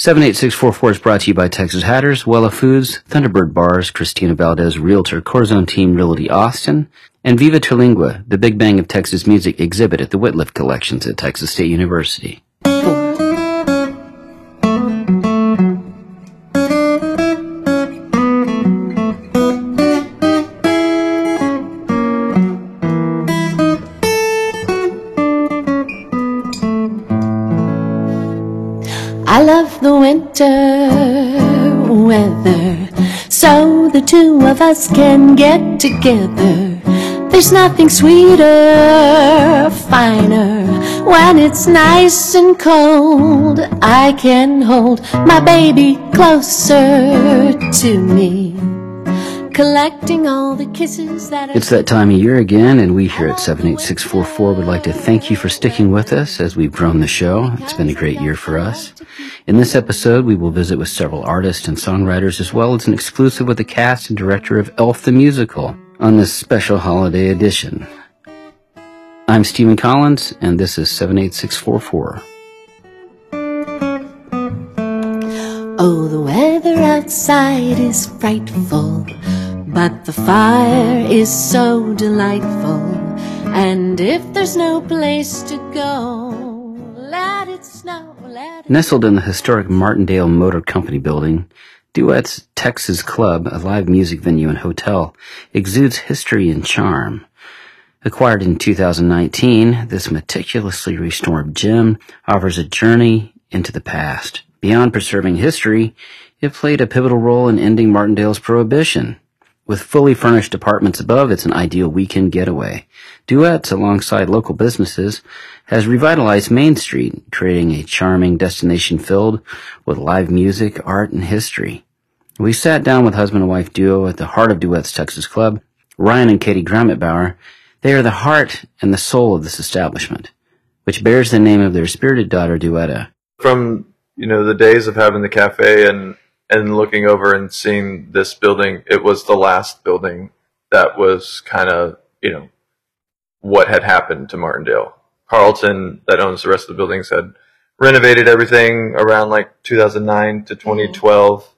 78644 is brought to you by Texas Hatters, Wella Foods, Thunderbird Bars, Christina Valdez Realtor, Corazon Team Realty Austin, and Viva Terlingua, the Big Bang of Texas Music exhibit at the Wittliff Collections at Texas State University. Two of us can get together. There's nothing sweeter, finer, when it's nice and cold. I can hold my baby closer to me, collecting all the kisses that. It's that time of year again, and we here at 78644 would like to thank you for sticking with us as we've grown the show. It's been a great year for us. In this episode, we will visit with several artists and songwriters as well as an exclusive with the cast and director of Elf the Musical on this special holiday edition. I'm Stephen Collins, and this is 78644. Oh, the weather outside is frightful, but the fire is so delightful. And if there's no place to go, let it snow, let it Nestled in the historic Martindale Motor Company building, Duett's Texas Club, a live music venue and hotel, exudes history and charm. Acquired in 2019, this meticulously restored gem offers a journey into the past. Beyond preserving history, it played a pivotal role in ending Martindale's prohibition. With fully furnished apartments above, it's an ideal weekend getaway. Duets, alongside local businesses, has revitalized Main Street, creating a charming destination filled with live music, art, and history. We sat down with husband and wife duo at the heart of Duett's Texas Club, Ryan and Katie Grammetbauer. They are the heart and the soul of this establishment, which bears the name of their spirited daughter, Duetta. from you know the days of having the cafe and and looking over and seeing this building it was the last building that was kind of you know what had happened to martindale carlton that owns the rest of the buildings had renovated everything around like 2009 to 2012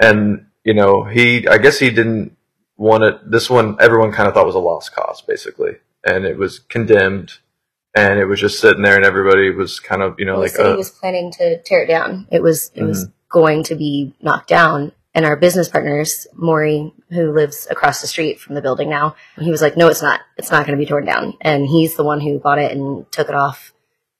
and you know he i guess he didn't want it this one everyone kind of thought was a lost cause basically and it was condemned and it was just sitting there and everybody was kind of you know the like city uh, was planning to tear it down. It was it was Mm-hmm. Going to be knocked down. And our business partners, Maury, who lives across the street from the building now, he was like, "No, it's not. It's not going to be torn down." And he's the one who bought it and took it off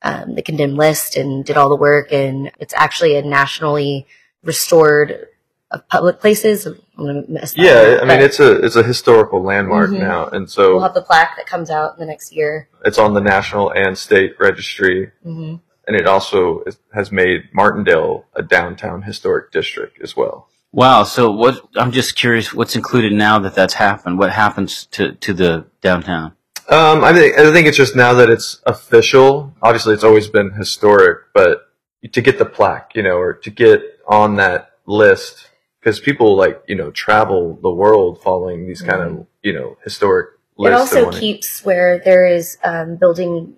um, the condemned list and did all the work. And it's actually a nationally restored of public places. I'm going to mess that Yeah, up, I mean it's a it's a historical landmark Mhm. now, and so we'll have the plaque that comes out in the next year. it's on the national and state registry, hmm and it also has made Martindale a downtown historic district as well. Wow. So what, I'm just curious, what's included now that that's happened? What happens to, to the downtown? Um, I think I think it's just now that it's official. Obviously, it's always been historic, but to get the plaque, you know, or to get on that list, because people like you know travel the world following these kind of you know historic Mm-hmm. It also keeps where there is um, building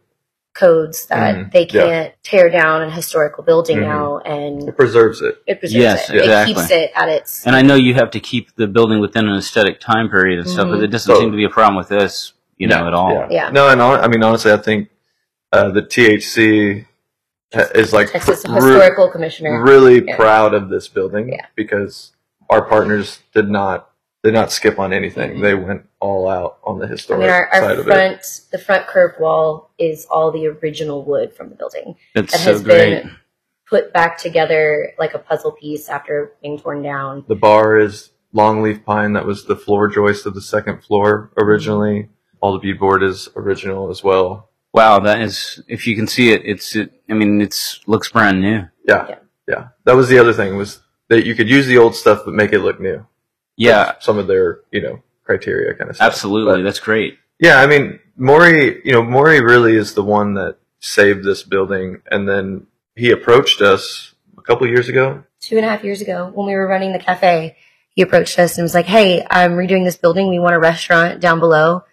codes that Mhm. they can't tear down a historical building Mhm. now, and it preserves it. it preserves Yes, it. exactly. It keeps it at its. And I know you have to keep the building within an aesthetic time period and stuff, but it doesn't So- seem to be a problem with this, you know, at all. Yeah. Yeah. No, and hon- I mean honestly, I think uh, the THC is like Texas re- Historical Commissioner. really Yeah. proud of this building Yeah. because our partners did not did not skip on anything. They went all out on the historic I historic mean, our, side our of it. front, the front curved wall is all the original wood from the building That's that so has great. been put back together like a puzzle piece after being torn down. The bar is longleaf pine. That was the floor joist of the second floor originally. All the beadboard is original as well. Wow, that is, if you can see it, it's, it, I mean, it's, looks brand new. Yeah, Yeah. yeah. That was the other thing was that you could use the old stuff but make it look new. Yeah, some of their you know criteria kind of stuff. absolutely. But, That's great. yeah, I mean Maury, you know Maury really is the one that saved this building, and then he approached us a couple years ago. two and a half years ago when we were running the cafe, he approached us and was like, Hey, I'm redoing this building. We want a restaurant down below.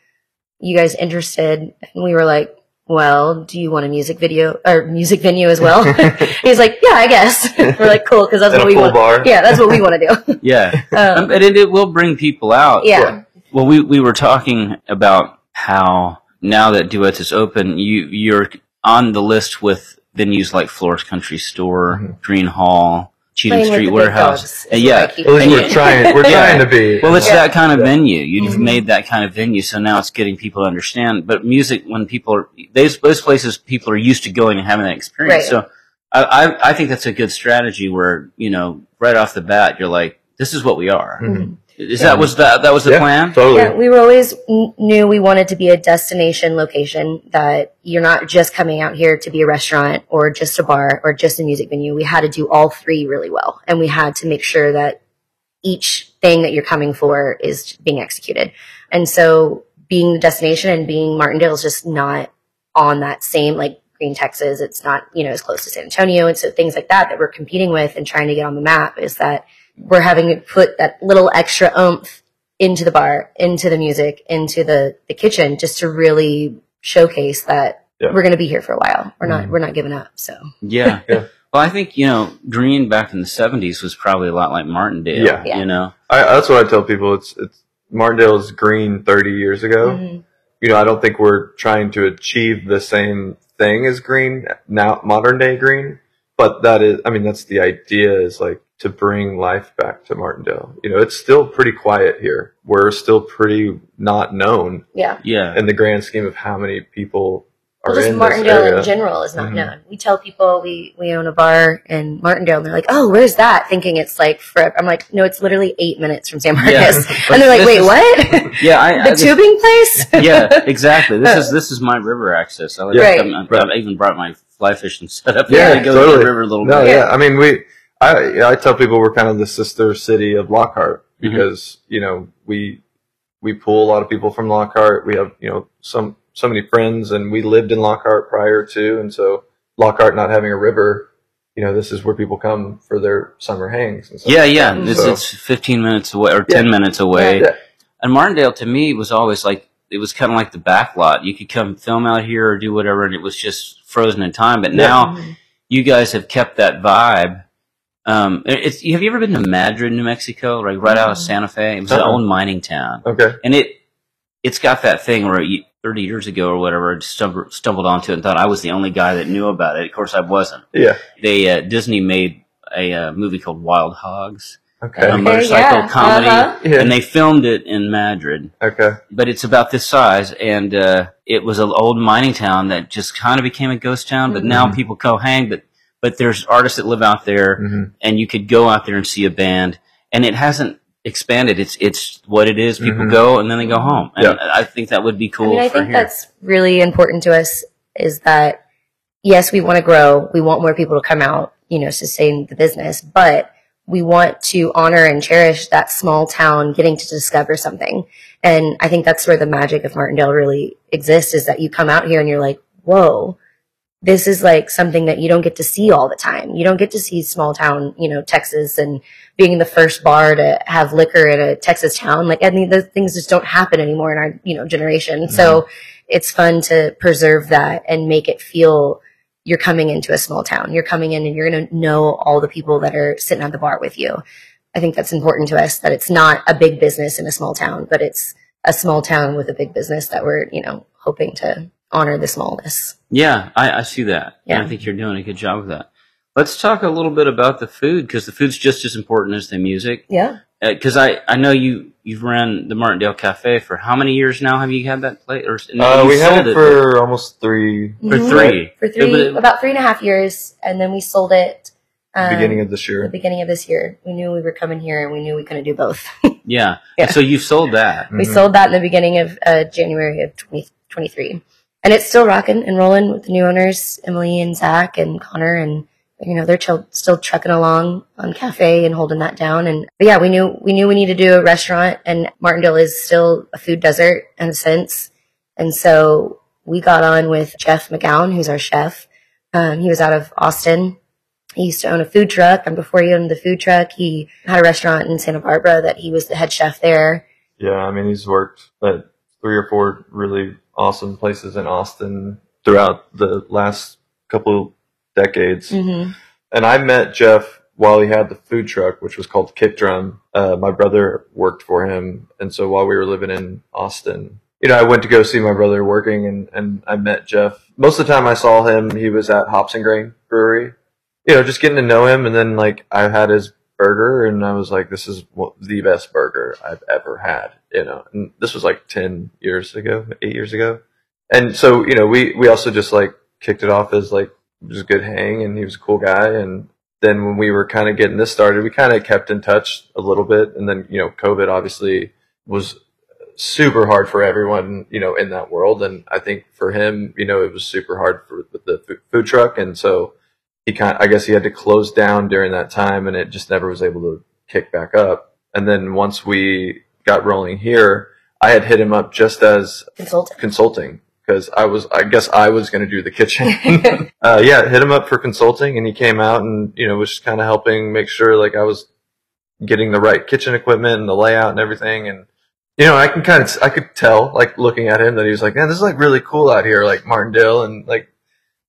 You guys interested? And we were like, well, do you want a music video or music venue as well? He's like, yeah, I guess. We're like, cool, because that's And what a we full want. bar. Yeah, that's what we want to do. Yeah. Um, Um, but it, it will bring people out. yeah. Well, we, we were talking about how now that Duets is open, you, you're on the list with venues like Floore's Country Store, Mm-hmm. Gruene Hall, Cheatham Playing Street Warehouse. dogs Uh, yeah. what I keep At least And we're trying. We're Yeah. trying to be. Well, it's Yeah. that kind of venue. You've Mhm. made that kind of venue, so now it's getting people to understand. But music, when people are those those places, people are used to going and having that experience. Right. So I, I I think that's a good strategy. Where you know right off the bat, you're like, this is what we are. Mhm. Is that was that that was the yeah, plan? Totally. Yeah, we were always kn- knew we wanted to be a destination location that you're not just coming out here to be a restaurant or just a bar or just a music venue. We had to do all three really well. And we had to make sure that each thing that you're coming for is being executed. And so being the destination and being Martindale is just not on that same like Gruene Texas. It's not, you know, as close to San Antonio. And so things like that that we're competing with and trying to get on the map is that we're having to put that little extra oomph into the bar, into the music, into the, the kitchen just to really showcase that Yeah. we're going to be here for a while. We're not, Mhm. we're not giving up. So Yeah. Yeah. Well, I think you know, Gruene back in the '70s was probably a lot like Martindale. Yeah. Yeah. You know. I, that's what I tell people. It's it's Martindale's Gruene 30 years ago. Mhm. You know, I don't think we're trying to achieve the same thing as Gruene now, modern day Gruene. But that is, I mean, that's the idea is like to bring life back to Martindale. You know, it's still pretty quiet here. We're still pretty not known yeah. Yeah. in the grand scheme of how many people are Well, just in Martindale this area. in general is not Mhm. known. We tell people we, we own a bar in Martindale and they're like, oh, where's that? Thinking it's like forever. I'm like, no, it's literally eight minutes from San Marcos. Yeah. and they're like, wait, is- what? yeah. I, I the just- tubing place? yeah, exactly. This is this is my river access. I like Right. I'm- I'm- I've even brought my fly fishing setup. Yeah, to go totally. to the river a little No, bit. yeah. I mean, we, I, yeah, I tell people we're kind of the sister city of Lockhart Mhm. because, you know, we, we pull a lot of people from Lockhart. We have, you know, some, so many friends and we lived in Lockhart prior to. And so Lockhart not having a river, you know, this is where people come for their summer hangs. And stuff Yeah, like yeah. that. It's, So, it's 15 minutes away or 10 Yeah. minutes away. Yeah. And Martindale to me was always like it was kind of like the back lot. You could come film out here or do whatever, and it was just frozen in time. But Yeah. now you guys have kept that vibe. Um, it's have you ever been to Madrid, New Mexico, like right out of Santa Fe? It was an Uh-uh. old mining town. okay. and it it's got that thing where you, 30 years ago or whatever I stumbled, stumbled onto it and thought I was the only guy that knew about it. Of course, I wasn't. Yeah. They uh, Disney made a uh, movie called Wild Hogs, Okay. a motorcycle yeah. comedy, Uh-huh. Yeah. and they filmed it in Madrid. Okay. But it's about this size, and uh, it was an old mining town that just kind of became a ghost town. But now Mhm. people go hang, but but there's artists that live out there, hmm and you could go out there and see a band, and it hasn't expanded. It's it's what it is. People Mhm. go and then they go home, and Yeah. I think that would be cool I mean, I for think here. that's really important to us is that yes, we want to grow. We want more people to come out, you know, sustain the business, but we want to honor and cherish that small town getting to discover something. And I think that's where the magic of Martindale really exists is that you come out here and you're like, whoa, this is like something that you don't get to see all the time. You don't get to see small town, you know, Texas and being the first bar to have liquor in a Texas town. Like, I mean, those things just don't happen anymore in our, you know, generation. So mm-hmm. it's fun to preserve that and make it feel you're coming into a small town. You're coming in and you're going to know all the people that are sitting at the bar with you. I think that's important to us that it's not a big business in a small town, but it's a small town with a big business that we're, you know, hoping to honor the smallness. yeah, I, I see that. Yeah. And I think you're doing a good job of that. Let's talk a little bit about the food because the food's just as important as the music. Yeah. Because I, I know you you've ran the Martindale Cafe for how many years now? Have you had that place? Or Uh, we had sold it for almost three, for Mhm. three. For three, but it- about three and a half years. And then we sold it. Um, beginning of this year. the beginning of this year. We knew we were coming here and we knew we couldn't do both. yeah. Yeah. So you've sold that. We Mhm. sold that in the beginning of uh, January of 2023. And it's still rocking and rolling with the new owners, Emily and Zach and Connor. And, you know, they're chill, still trucking along on cafe and holding that down. And yeah, we knew, we knew we needed to do a restaurant and Martindale is still a food desert in a sense. And so we got on with Jeff McGowan, who's our chef. Um, he was out of Austin. He used to own a food truck, and before he owned the food truck, he had a restaurant in Santa Barbara that he was the head chef there. Yeah, I mean, he's worked at three or four really awesome places in Austin, throughout the last couple decades. hmm And I met Jeff while he had the food truck, which was called Kick Drum. Uh, my brother worked for him. And so while we were living in Austin, you know, I went to go see my brother working and, and I met Jeff. Most of the time I saw him, he was at Hops and Grain Brewery, you know, just getting to know him. And then like I had his burger and I was like, this is the best burger I've ever had, you know, and this was like 10 years ago, eight years ago. And so, you know, we, we also just like kicked it off as like, just a good hang and he was a cool guy. And then when we were kind of getting this started, we kind of kept in touch a little bit. And then, you know, COVID obviously was super hard for everyone, you know, in that world. And I think for him, you know, it was super hard for the food truck. And so he kind I guess he had to close down during that time and it just never was able to kick back up. And then once we got rolling here, I had hit him up just as Consultant. consulting because I was, I guess I was going to do the kitchen. uh, yeah, hit him up for consulting and he came out and, you know, was just kind of helping make sure like I was getting the right kitchen equipment and the layout and everything. And, you know, I can kind of, I could tell like looking at him that he was like, man, this is like really cool out here, like Martindale and like,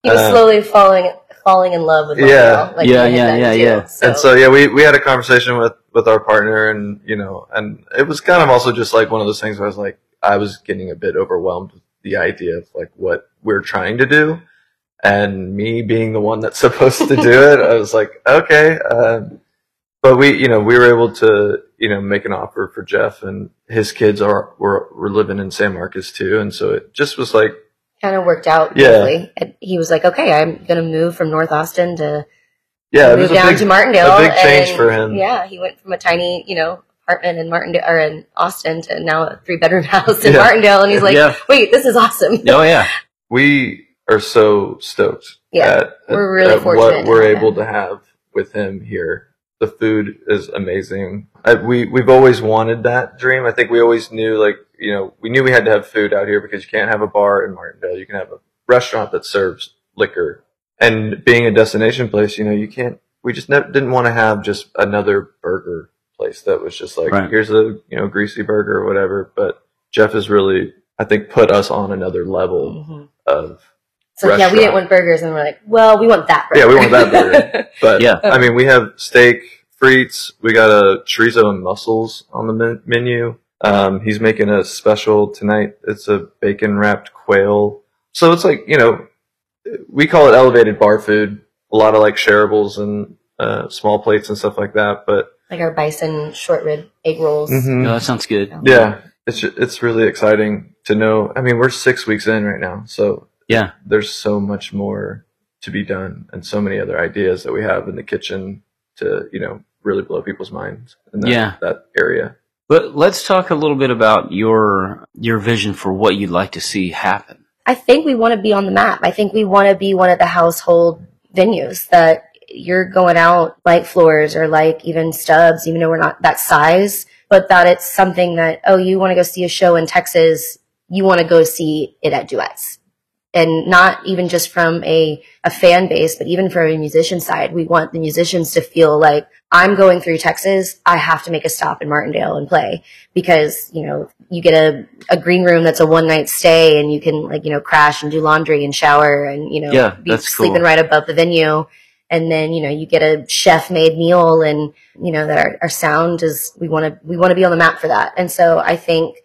He was Uh, slowly falling falling in love with Yeah. Like Yeah, yeah, yeah, too. yeah. and so yeah, we we had a conversation with with our partner, and you know, and it was kind of also just like one of those things where I was like, I was getting a bit overwhelmed with the idea of like what we're trying to do, and me being the one that's supposed to do it, I was like, okay, um, but we, you know, we were able to, you know, make an offer for Jeff, and his kids are were were living in San Marcos too, and so it just was like, kind of worked out Yeah. And He was like, "Okay, I'm gonna move from North Austin to yeah, it move down big, to Martindale." a big change and, for him. Yeah, he went from a tiny, you know, apartment in Martindale or in Austin to now a three bedroom house in Yeah. Martindale, and he's like, Yeah. "Wait, this is awesome." Oh yeah. we are so stoked Yeah, at, we're really at fortunate what we're able him. to have with him here. The food is amazing. I, we we've always wanted that dream. I think we always knew, like you know, we knew we had to have food out here because you can't have a bar in Martindale. You can have a restaurant that serves liquor, and being a destination place, you know, you can't. We just ne- didn't want to have just another burger place that was just like Right. here's a you know greasy burger or whatever. But Jeff has really, I think, put us on another level Mhm. of So yeah, we didn't want burgers, and we're like, "Well, we want that." Burger. Yeah, we want that burger. But Yeah. I mean, we have steak, frites. We got a chorizo and mussels on the men- menu. Um, he's making a special tonight. It's a bacon wrapped quail. So it's like you know, we call it elevated bar food. A lot of like shareables and uh, small plates and stuff like that. But like our bison short rib egg rolls. Mhm. No, that sounds good. yeah, it's it's really exciting to know. I mean, we're six weeks in right now, so Yeah. there's so much more to be done and so many other ideas that we have in the kitchen to you know really blow people's minds in that, Yeah. that area But let's talk a little bit about your your vision for what you'd like to see happen. I think we want to be on the map. I think we want to be one of the household venues that you're going out like Floore's or like even Stubb's, even though we're not that size, but that it's something that, oh, you want to go see a show in Texas, you want to go see it at duets. And not even just from a, a fan base, but even from a musician side, we want the musicians to feel like I'm going through Texas. I have to make a stop in Martindale and play because, you know, you get a, a green room that's a one night stay and you can like, you know, crash and do laundry and shower and, you know, Yeah, be that's cool. sleeping right above the venue. And then, you know, you get a chef made meal and, you know, that our, our sound is, we want to, we want to be on the map for that. And so I think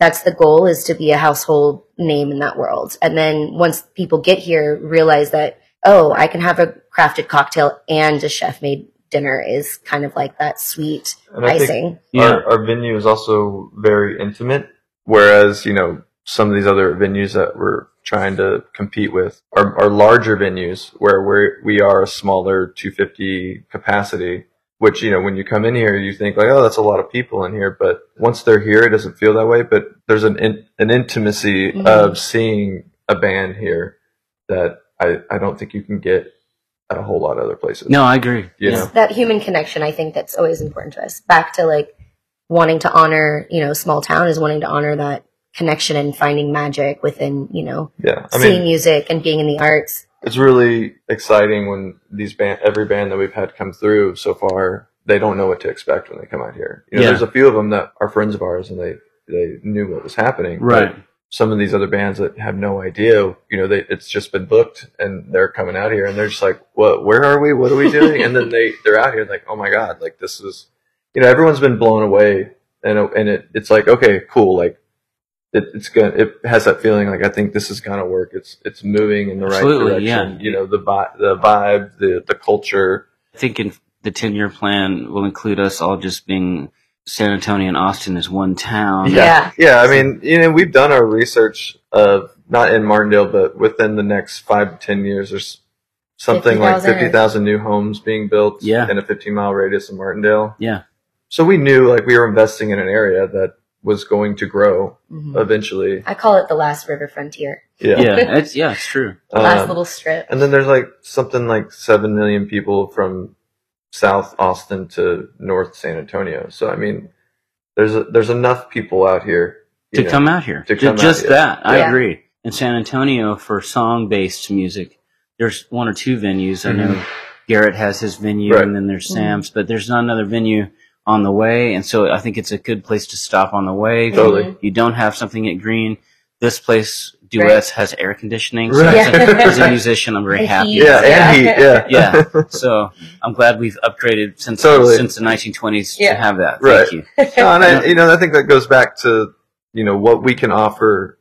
that's the goal is to be a household name in that world. And then once people get here, realize that, oh, I can have a crafted cocktail and a chef made dinner is kind of like that sweet And I icing. Yeah. our, our venue is also very intimate whereas you know some of these other venues that we're trying to compete with are, are larger venues where we're, we are a smaller 250 capacity which you know when you come in here you think like oh that's a lot of people in here. But once they're here it doesn't feel that way. But there's an in, an intimacy Mhm. of seeing a band here that I, I don't think you can get at a whole lot of other places. No, I agree. you yeah. know that human connection i think that's always important to us. Back to like wanting to honor you know small town is wanting to honor that connection and finding magic within you know yeah. I seeing music and being in the arts it's really exciting when these band every band that we've had come through so far they don't know what to expect when they come out here you know Yeah. there's a few of them that are friends of ours and they they knew what was happening Right. some of these other bands that have no idea, you know, they, it's just been booked and they're coming out here and they're just like, what, where are we? What are we doing? and then they, they're out here like, oh my God, like this is, you know, everyone's been blown away and, and it, it's like, okay, cool. Like it, it's gonna, it has that feeling like, I think this is going to work. It's, it's moving in the right Absolutely, direction. yeah. You know, the, vi- the vibe, the, the culture. I think in the 10 year plan will include us all just being San Antonio and Austin as one town. Yeah. Yeah. I mean, you know, we've done our research of not in Martindale, but within the next five to 10 years, there's something like 50,000 50,000 new homes being built Yeah. in a 15 mile radius of Martindale. Yeah. So we knew like we were investing in an area that was going to grow Mhm. eventually. I call it the last river frontier. Yeah. Yeah. It's, yeah, it's true. The last Um, little strip. and then there's like something like 7 million people from South Austin to North San Antonio. So, I mean, there's, a, there's enough people out here To know. come out here. to Ju- come out just here. that. I Yeah. agree. In San Antonio for song based music, there's one or two venues. I know Garrett has his venue Right. and then there's Sam's, but there's not another venue on the way. And so I think it's a good place to stop on the way. Totally. You don't have something at Gruene. This place, Duets, has air conditioning. So Right. as, a, as a musician, I'm very And happy. heat. Yeah, Yeah. and heat. Yeah, Yeah. So I'm glad we've upgraded since Totally. since the 1920s Yeah. to have that. Right. Thank you. no, and I, you know, I think that goes back to you know what we can offer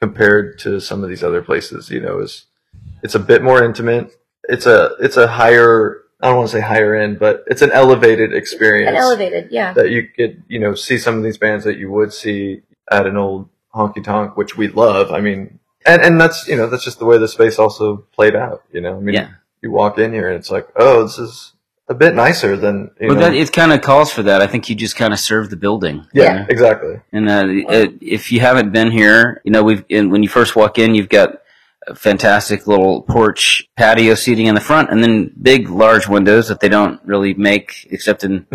compared to some of these other places. You know, is it's a bit more intimate. It's a it's a higher. I don't want to say higher end, but it's an elevated experience And elevated, yeah. that you could you know see some of these bands that you would see at an old honky tonk, which we love. I mean, and and that's you know that's just the way the space also played out. You know, I mean, Yeah. you walk in here and it's like, oh, this is a bit nicer than you Well, know. that it kind of calls for that. I think you just kind of serve the building. yeah, Yeah. exactly. And uh, it, if you haven't been here, you know we've and when you first walk in, you've got a fantastic little porch patio seating in the front, and then big, large windows that they don't really make except in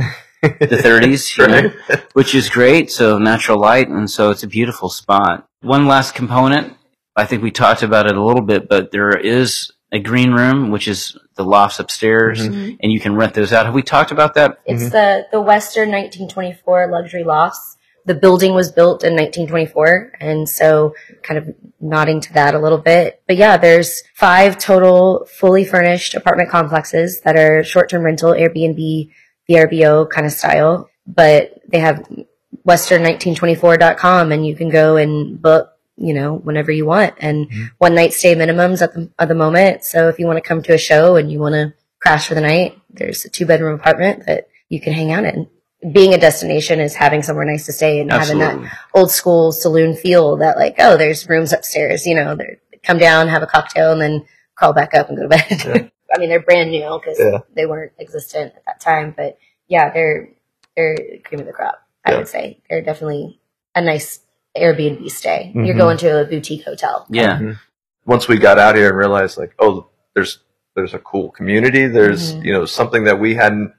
the 30s, you know, which is great. So natural light, and so it's a beautiful spot. One last component, I think we talked about it a little bit, but there is a green room, which is the lofts upstairs, Mhm. and you can rent those out. Have we talked about that? It's the, the Western 1924 luxury lofts. The building was built in 1924, and so kind of nodding to that a little bit. But yeah, there's five total fully furnished apartment complexes that are short-term rental, Airbnb, VRBO kind of style. But they have western1924.com, and you can go and book, you know, whenever you want. And mm-hmm. one night stay minimums at the at the moment. So if you want to come to a show and you want to crash for the night, there's a two bedroom apartment that you can hang out in. Being a destination is having somewhere nice to stay and having that old school saloon feel that like, oh, there's rooms upstairs, you know, come down, have a cocktail and then crawl back up and go to bed. I mean, they're brand new because Yeah. they weren't existent at that time, but yeah, they're, they're cream of the crop. I Yeah. would say they're definitely a nice Airbnb stay. You're Mhm. going to a boutique hotel. Yeah. once we got out here and realized like, oh, there's there's a cool community. There's Mhm. you know something that we hadn't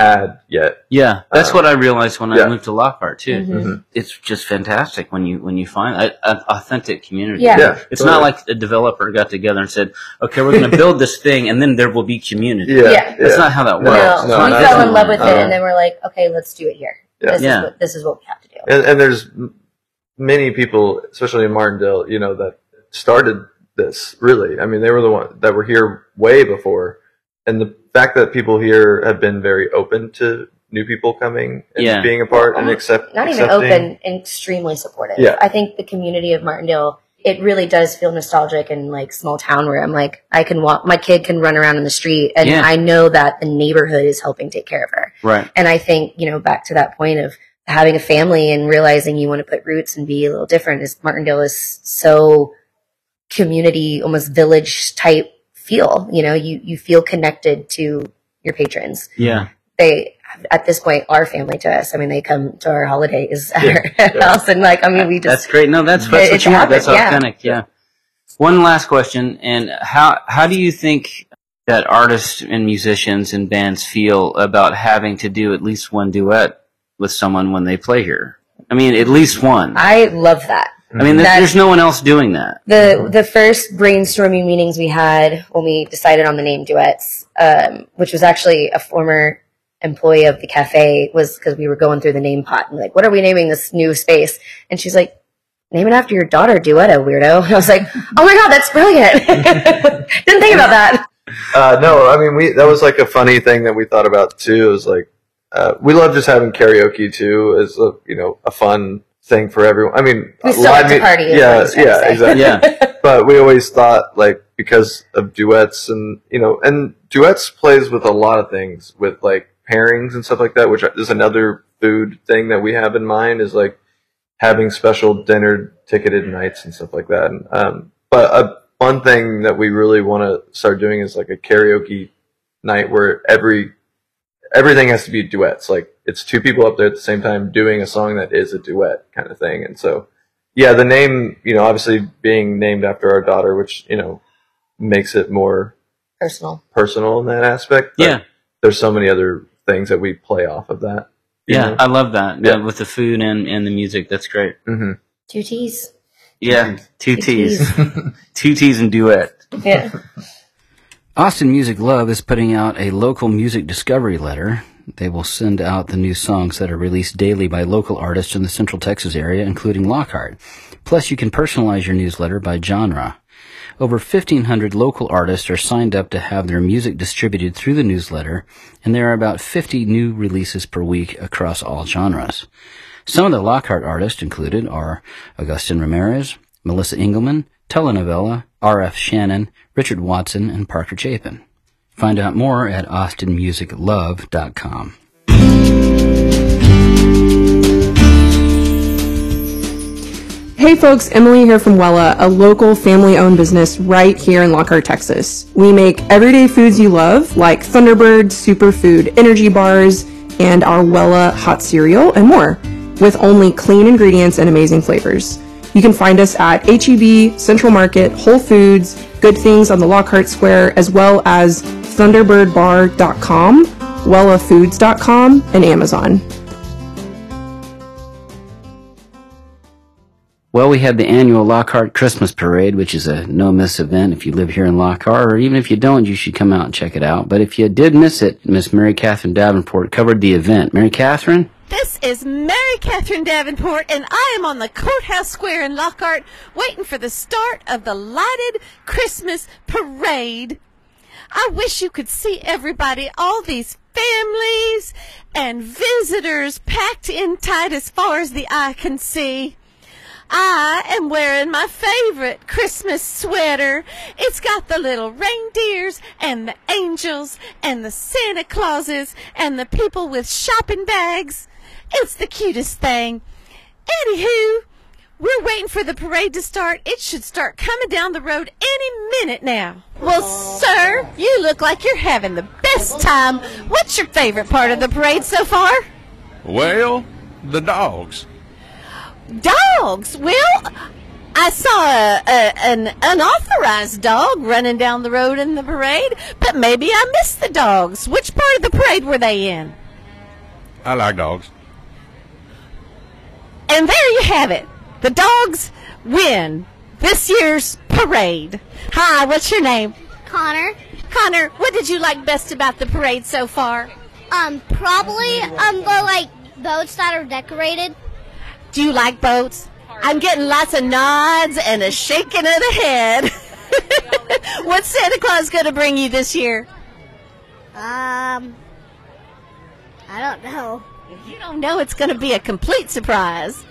had yet. Yeah, that's Uh, what I realized when I moved to Lockhart too. Mhm. Mhm. It's just fantastic when you when you find an authentic community. Yeah. Yeah, It's totally. not like a developer got together and said, "Okay, we're going to build this thing, and then there will be community." Yeah, Yeah. That's not how that works. No, It's no, we fell in love with uh, it, and then we're like, okay, let's do it here. Yeah. This Yeah. is what this is what we have to do. and, and there's many people, especially in Martindale, you know, that started this. Really, I mean, they were the one that were here way before, and the fact that people here have been very open to new people coming and Yeah. being a part and accept Not even accepting. open, extremely supportive. Yeah. I think the community of Martindale, it really does feel nostalgic and like small town where I'm like, I can walk, my kid can run around in the street, and Yeah. I know that the neighborhood is helping take care of her. Right. And I think, you know, back to that point of having a family and realizing you want to put roots and be a little different is Martindale is so community, almost village type feel. You know, you, you feel connected to your patrons. Yeah. They, at this point, are family to us. I mean, they come to our holidays at Yeah, our yeah. house and like, I mean, we just That's great. No, that's that's what you want. That's happened, yeah. authentic. Yeah. One last question, and how how do you think that artists and musicians and bands feel about having to do at least one duet with someone when they play here? I mean, at least one. I love that. Mean, there- That's- there's no one else doing that. the the first brainstorming meetings we had when we decided on the name duets um, which was actually a former employee of the cafe was because we were going through the name pot and like what are we naming this new space and she's like name it after your daughter, Duetto, weirdo. And I was like, oh my god, that's brilliant. Didn't think about that. Uh, no, I mean, we that was like a funny thing that we thought about too. Is like uh, we love just having karaoke too as a you know a fun thing for everyone. I mean, We still like to mu- party, Yeah, he's trying to yeah, exactly. Yeah. but we always thought like because of duets and you know and duets plays with a lot of things with like pairings and stuff like that which is another food thing that we have in mind is like having special dinner ticketed nights and stuff like that and, um, but a fun thing that we really want to start doing is like a karaoke night where every everything has to be duets like it's two people up there at the same time doing a song that is a duet kind of thing and so yeah, the name, you know, obviously being named after our daughter, which, you know, makes it more Personal. personal in that aspect. but Yeah. There's so many other things that we play off of that. Yeah, I love that. Yeah. Yeah, with the food and, and the music, that's great. hmm Two T's. Yeah, two Two T's, two T's and duet. Yeah. Austin Music Love is putting out a local music discovery letter. They will send out the new songs that are released daily by local artists in the Central Texas area, including Lockhart. Plus, you can personalize your newsletter by genre. Over 1,500 local artists are signed up to have their music distributed through the newsletter, and there are about 50 new releases per week across all genres. Some of the Lockhart artists included are Augustin Ramirez, Melissa Engelman, Telenovela, R.F. Shannon, Richard Watson, and Parker Chapin. Find out more at austinmusiclove.com. Hey folks, Emily here from Wella, a local family owned business right here in Lockhart, Texas. We make everyday foods you love, like Thunderbird, Superfood, energy bars, and our Wella hot cereal, and more, with only clean ingredients and amazing flavors. You can find us at HEB, Central Market, Whole Foods, Good Things on the Lockhart Square, as well as ThunderbirdBar.com, WellaFoods.com, and Amazon. Well, we had the annual Lockhart Christmas Parade, which is a no miss event if you live here in Lockhart, or even if you don't, you should come out and check it out. But if you did miss it, Miss Mary Kathryn Davenport covered the event. Mary Kathryn? This is Mary Kathryn Davenport, and I am on the Courthouse Square in Lockhart waiting for the start of the lighted Christmas parade. I wish you could see everybody, all these families and visitors packed in tight as far as the eye can see. I am wearing my favorite Christmas sweater. It's got the little reindeers and the angels and the Santa Clauses and the people with shopping bags. It's the cutest thing. Anywho, we're waiting for the parade to start. It should start coming down the road any minute now. Well, sir, you look like you're having the best time. What's your favorite part of the parade so far? Well, the dogs. Dogs. Well, I saw a, a, an unauthorized dog running down the road in the parade, but maybe I missed the dogs. Which part of the parade were they in? I like dogs. And there you have it. The dogs win this year's parade. Hi, what's your name? Connor. Connor, what did you like best about the parade so far? Um, probably um the like boats that are decorated. Do you like boats? I'm getting lots of nods and a shaking of the head. What's Santa Claus going to bring you this year? Um, I don't know. If you don't know, it's going to be a complete surprise.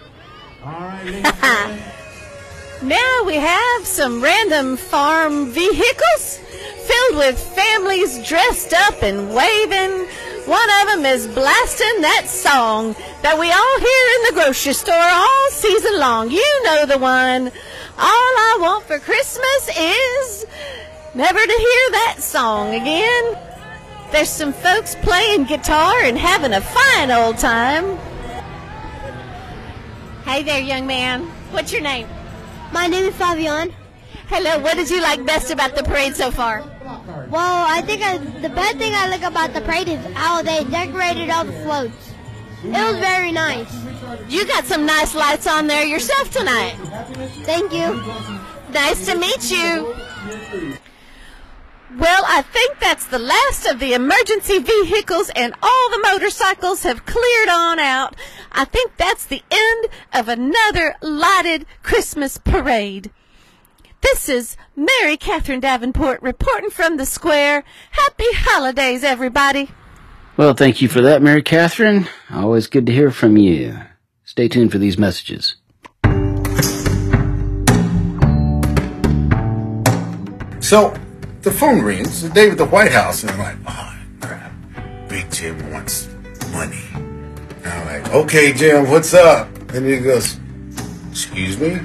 now we have some random farm vehicles filled with families dressed up and waving. One of them is blasting that song that we all hear in the grocery store all season long. You know the one. All I want for Christmas is never to hear that song again. There's some folks playing guitar and having a fine old time. Hey there, young man. What's your name? My name is Fabian. Hello, what did you like best about the parade so far? Well, I think I, the best thing I like about the parade is how they decorated all the floats. It was very nice. You got some nice lights on there yourself tonight. Thank you. Nice to meet you. Well, I think that's the last of the emergency vehicles, and all the motorcycles have cleared on out. I think that's the end of another lighted Christmas parade. This is Mary Kathryn Davenport reporting from the square. Happy holidays, everybody. Well, thank you for that, Mary Kathryn. Always good to hear from you. Stay tuned for these messages. So the phone rings, the with the White House, and I'm like, oh crap, Big Jim wants money. And I'm like, okay, Jim, what's up? And he goes, excuse me?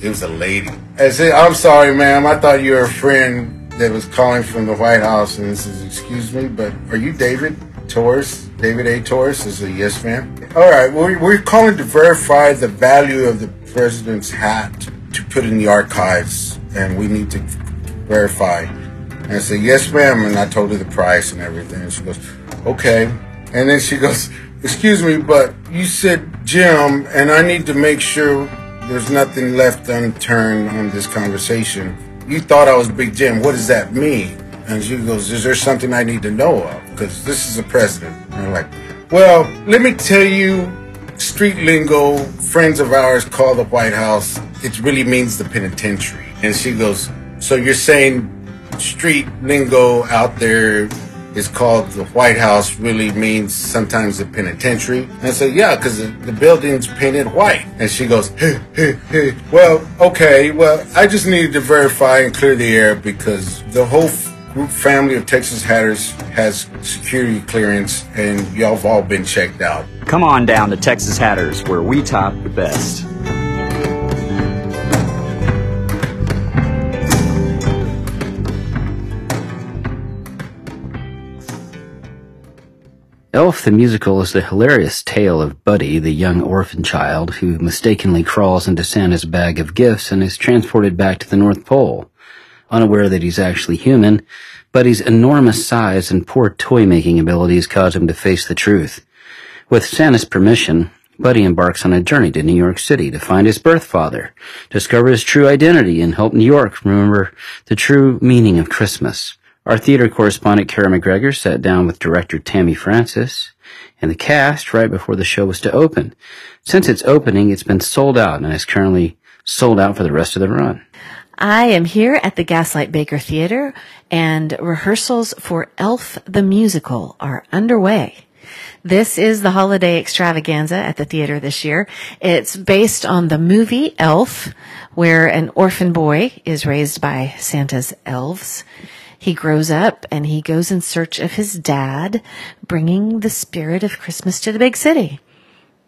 It was a lady. I said, I'm sorry, ma'am. I thought you were a friend that was calling from the White House. And he says, excuse me, but are you David Torres? David A. Torres? I said, yes, ma'am. All right, we're, we're calling to verify the value of the president's hat to put in the archives. And we need to verify. And I said, yes, ma'am. And I told her the price and everything. And she goes, okay. And then she goes, excuse me, but you said Jim, and I need to make sure there's nothing left unturned on this conversation. You thought I was Big Jim. What does that mean? And she goes, is there something I need to know of? Because this is a president. And I'm like, well, let me tell you, street lingo, friends of ours call the White House, it really means the penitentiary. And she goes, so you're saying street lingo out there is called the White House really means sometimes the penitentiary? And I said, yeah, because the, the building's painted white. And she goes, hey, hey, hey. well, okay, well, I just needed to verify and clear the air because the whole f- group family of Texas Hatters has security clearance and y'all have all been checked out. Come on down to Texas Hatters, where we top the best. Elf the Musical is the hilarious tale of Buddy, the young orphan child who mistakenly crawls into Santa's bag of gifts and is transported back to the North Pole. Unaware that he's actually human, Buddy's enormous size and poor toy-making abilities cause him to face the truth. With Santa's permission, Buddy embarks on a journey to New York City to find his birth father, discover his true identity, and help New York remember the true meaning of Christmas. Our theater correspondent Kara McGregor sat down with director Tammy Francis and the cast right before the show was to open. Since its opening, it's been sold out and is currently sold out for the rest of the run. I am here at the Gaslight Baker Theater and rehearsals for Elf the Musical are underway. This is the holiday extravaganza at the theater this year. It's based on the movie Elf, where an orphan boy is raised by Santa's elves. He grows up and he goes in search of his dad, bringing the spirit of Christmas to the big city.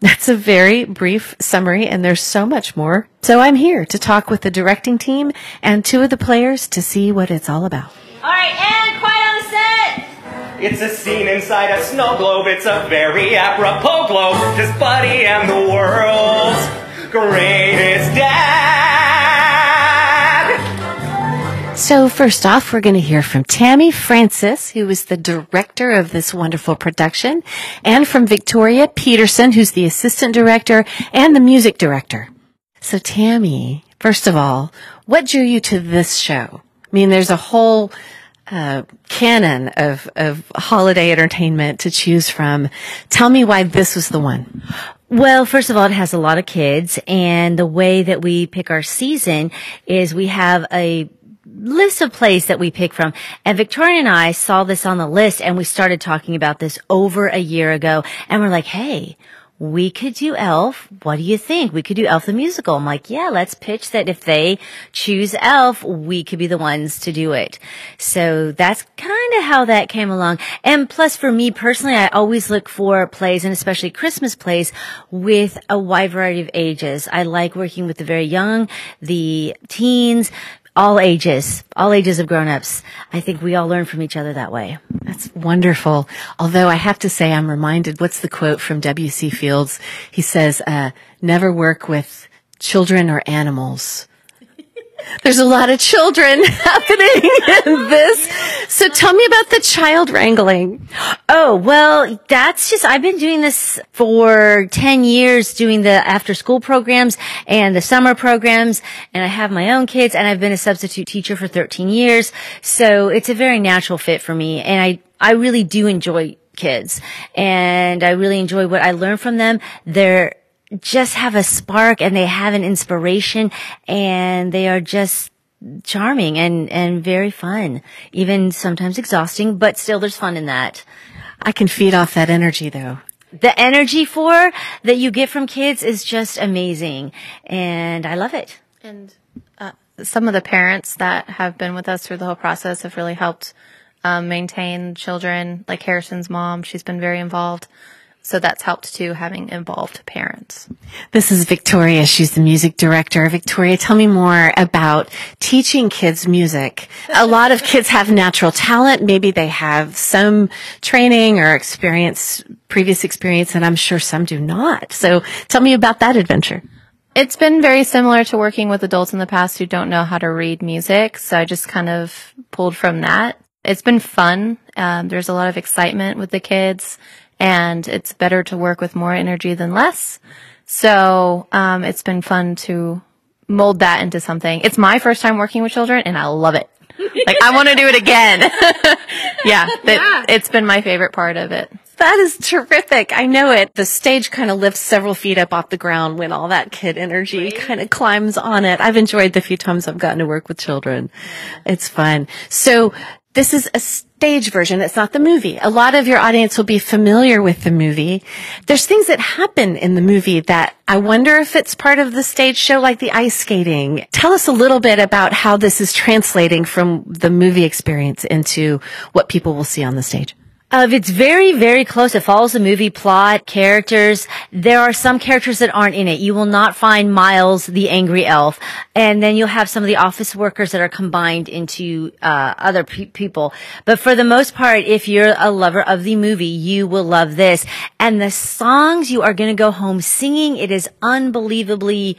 That's a very brief summary and there's so much more. So I'm here to talk with the directing team and two of the players to see what it's all about. All right, and quiet on the set. It's a scene inside a snow globe. It's a very apropos globe. Just Buddy and the world's greatest dad. So first off, we're going to hear from Tammy Francis, who is the director of this wonderful production, and from Victoria Peterson, who's the assistant director and the music director. So Tammy, first of all, what drew you to this show? I mean, there's a whole uh, canon of of holiday entertainment to choose from. Tell me why this was the one. Well, first of all, it has a lot of kids, and the way that we pick our season is we have a list of plays that we pick from. And Victoria and I saw this on the list and we started talking about this over a year ago. And we're like, hey, we could do Elf. What do you think? We could do Elf the musical. I'm like, yeah, let's pitch that if they choose Elf, we could be the ones to do it. So that's kind of how that came along. And plus for me personally, I always look for plays and especially Christmas plays with a wide variety of ages. I like working with the very young, the teens, all ages, all ages of grown-ups. I think we all learn from each other that way. That's wonderful. Although I have to say, I'm reminded, what's the quote from W.C. Fields? He says, uh, never work with children or animals. There's a lot of children happening in this. So tell me about the child wrangling. Oh, well, that's just, I've been doing this for 10 years, doing the after school programs and the summer programs. And I have my own kids and I've been a substitute teacher for 13 years. So it's a very natural fit for me. And I, I really do enjoy kids. And I really enjoy what I learn from them. They're just have a spark and they have an inspiration and they are just charming and, and very fun, even sometimes exhausting, but still there's fun in that. I can feed off that energy though. The energy for that you get from kids is just amazing and I love it. And uh, some of the parents that have been with us through the whole process have really helped um, maintain children. Like Harrison's mom, she's been very involved. So that's helped too, having involved parents. This is Victoria. She's the music director. Victoria, tell me more about teaching kids music. A lot of kids have natural talent. Maybe they have some training or experience, previous experience, and I'm sure some do not. So tell me about that adventure. It's been very similar to working with adults in the past who don't know how to read music. So I just kind of pulled from that. It's been fun. Um, there's a lot of excitement with the kids and it's better to work with more energy than less. So, um, it's been fun to mold that into something. It's my first time working with children and I love it. like I want to do it again. yeah, yeah, it's been my favorite part of it. That is terrific. I know it. The stage kind of lifts several feet up off the ground when all that kid energy right. kind of climbs on it. I've enjoyed the few times I've gotten to work with children. It's fun. So this is a stage version. It's not the movie. A lot of your audience will be familiar with the movie. There's things that happen in the movie that I wonder if it's part of the stage show, like the ice skating. Tell us a little bit about how this is translating from the movie experience into what people will see on the stage. Uh, it's very, very close. It follows the movie plot, characters. There are some characters that aren't in it. You will not find Miles, the angry elf. And then you'll have some of the office workers that are combined into, uh, other pe- people. But for the most part, if you're a lover of the movie, you will love this. And the songs you are going to go home singing, it is unbelievably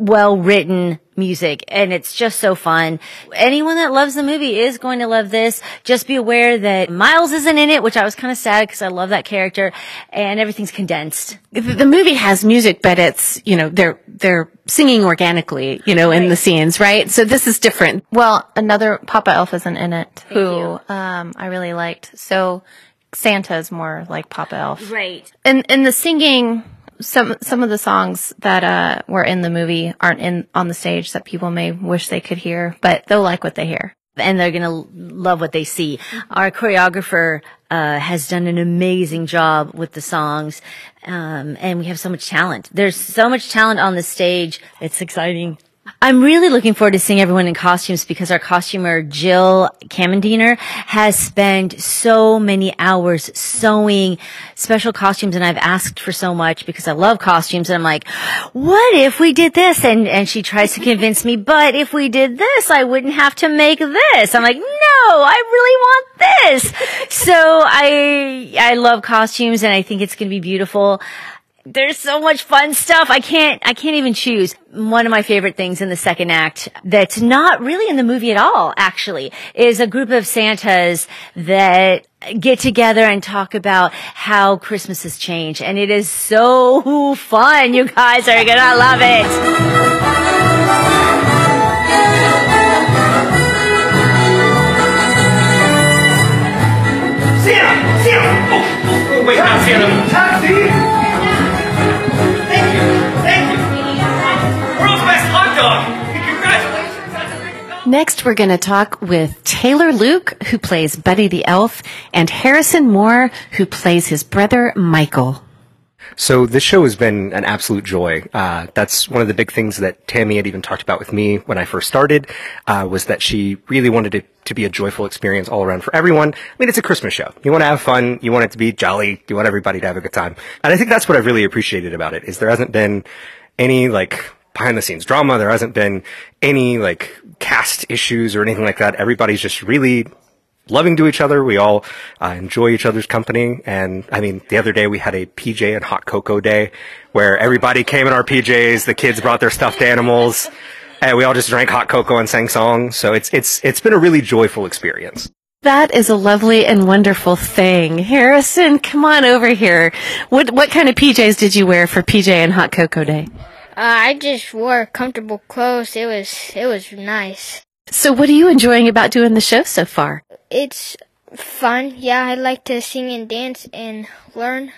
well written music and it's just so fun. Anyone that loves the movie is going to love this. Just be aware that Miles isn't in it, which I was kind of sad because I love that character and everything's condensed. The movie has music, but it's, you know, they're, they're singing organically, you know, right. in the scenes, right? So this is different. Well, another Papa Elf isn't in it Thank who, um, I really liked. So Santa is more like Papa Elf. Right. And, and the singing, some some of the songs that uh, were in the movie aren't in on the stage that people may wish they could hear, but they'll like what they hear. And they're gonna love what they see. Our choreographer uh, has done an amazing job with the songs, um, and we have so much talent. There's so much talent on the stage. It's exciting. I'm really looking forward to seeing everyone in costumes because our costumer, Jill Kamendiner, has spent so many hours sewing special costumes and I've asked for so much because I love costumes and I'm like, what if we did this? And, and she tries to convince me, but if we did this, I wouldn't have to make this. I'm like, no, I really want this. so I, I love costumes and I think it's going to be beautiful there's so much fun stuff. I can't, I can't even choose. One of my favorite things in the second act that's not really in the movie at all, actually, is a group of Santas that get together and talk about how Christmas has changed. And it is so fun. You guys are gonna love it. Santa! Santa! Oh, oh wait, not Santa. Taxi! Next, we're going to talk with Taylor Luke, who plays Buddy the Elf, and Harrison Moore, who plays his brother Michael. So this show has been an absolute joy. Uh, that's one of the big things that Tammy had even talked about with me when I first started, uh, was that she really wanted it to be a joyful experience all around for everyone. I mean, it's a Christmas show. You want to have fun. You want it to be jolly. You want everybody to have a good time. And I think that's what I've really appreciated about it, is there hasn't been any, like, behind the scenes drama. There hasn't been any like cast issues or anything like that. Everybody's just really loving to each other. We all uh, enjoy each other's company. And I mean, the other day we had a PJ and hot cocoa day where everybody came in our PJs. The kids brought their stuffed animals and we all just drank hot cocoa and sang songs. So it's, it's, it's been a really joyful experience. That is a lovely and wonderful thing. Harrison, come on over here. What, what kind of PJs did you wear for PJ and hot cocoa day? Uh, I just wore comfortable clothes. It was it was nice. So, what are you enjoying about doing the show so far? It's Fun. Yeah, I like to sing and dance and learn.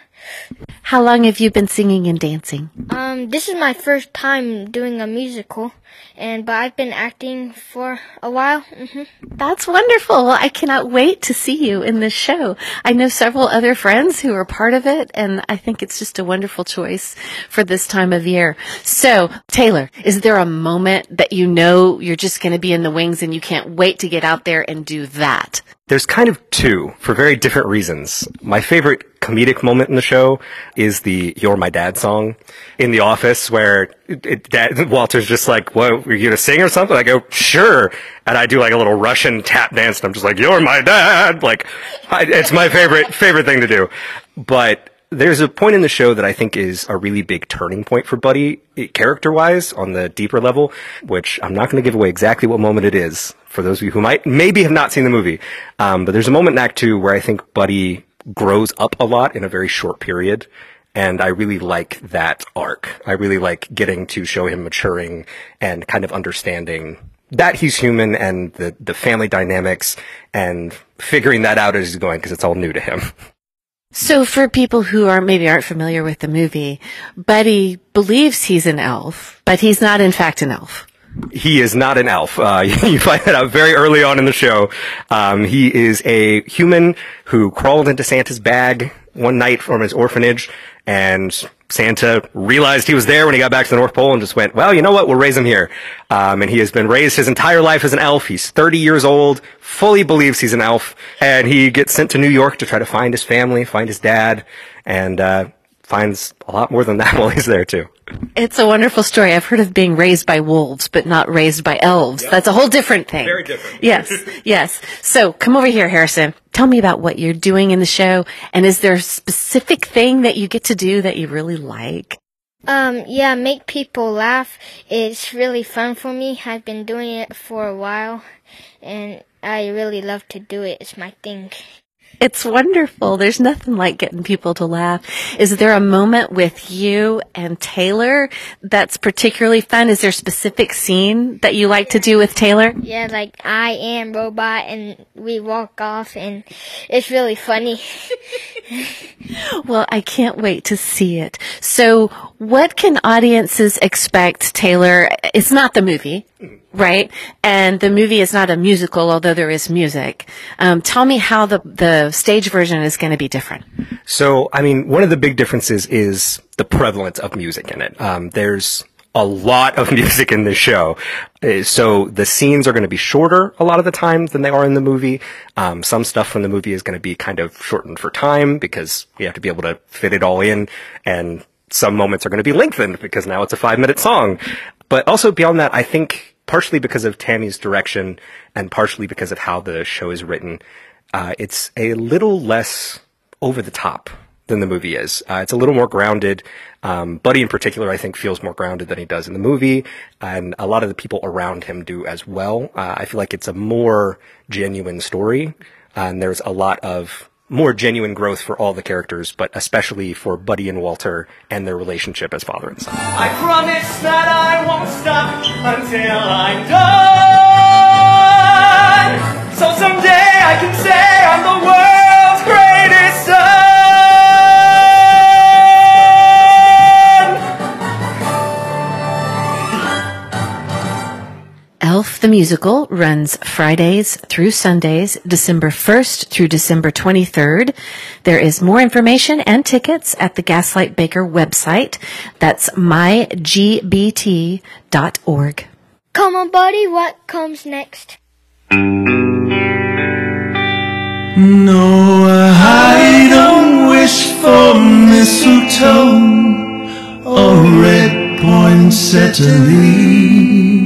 How long have you been singing and dancing? Um, this is my first time doing a musical, and but I've been acting for a while. hmm That's wonderful. Well, I cannot wait to see you in this show. I know several other friends who are part of it, and I think it's just a wonderful choice for this time of year. So, Taylor, is there a moment that you know you're just going to be in the wings and you can't wait to get out there and do that? There's kind of two for very different reasons. My favorite comedic moment in the show is the "You're My Dad" song in the office, where it, it, Dad, Walter's just like, "What? Are you gonna sing or something?" I go, "Sure," and I do like a little Russian tap dance, and I'm just like, "You're my dad!" Like, I, it's my favorite favorite thing to do. But there's a point in the show that I think is a really big turning point for Buddy, character wise, on the deeper level, which I'm not going to give away exactly what moment it is for those of you who might maybe have not seen the movie. Um, but there's a moment in Act Two where I think Buddy grows up a lot in a very short period. And I really like that arc. I really like getting to show him maturing and kind of understanding that he's human and the, the family dynamics and figuring that out as he's going because it's all new to him. So for people who are maybe aren't familiar with the movie, Buddy believes he's an elf, but he's not in fact an elf. He is not an elf. Uh, you find that out very early on in the show. Um, he is a human who crawled into Santa's bag one night from his orphanage, and Santa realized he was there when he got back to the North Pole and just went, well, you know what? We'll raise him here. Um, and he has been raised his entire life as an elf. He's 30 years old, fully believes he's an elf, and he gets sent to New York to try to find his family, find his dad, and, uh, finds a lot more than that while he's there too. It's a wonderful story. I've heard of being raised by wolves, but not raised by elves. That's a whole different thing. Very different. Yes, yes. So come over here, Harrison. Tell me about what you're doing in the show, and is there a specific thing that you get to do that you really like? Um, yeah, make people laugh. It's really fun for me. I've been doing it for a while, and I really love to do it. It's my thing. It's wonderful. There's nothing like getting people to laugh. Is there a moment with you and Taylor that's particularly fun? Is there a specific scene that you like to do with Taylor? Yeah, like I am robot, and we walk off, and it's really funny. Well, I can't wait to see it. So, what can audiences expect, Taylor? It's not the movie, right? And the movie is not a musical, although there is music. Um, tell me how the, the stage version is going to be different. So, I mean, one of the big differences is the prevalence of music in it. Um, there's a lot of music in this show. Uh, So the scenes are going to be shorter a lot of the time than they are in the movie. Um, some stuff from the movie is going to be kind of shortened for time because we have to be able to fit it all in. And some moments are going to be lengthened because now it's a five minute song. But also beyond that, I think partially because of Tammy's direction and partially because of how the show is written, uh, it's a little less over the top than the movie is. Uh, it's a little more grounded. Um, Buddy in particular, I think, feels more grounded than he does in the movie, and a lot of the people around him do as well. Uh, I feel like it's a more genuine story, and there's a lot of more genuine growth for all the characters, but especially for Buddy and Walter and their relationship as father and son. I promise that I won't stop until I'm done. So someday I can say I'm the the Musical runs Fridays through Sundays, December 1st through December 23rd. There is more information and tickets at the Gaslight Baker website. That's mygbt.org. Come on, buddy. What comes next? No, I don't wish for mistletoe or red poinsettia leaves.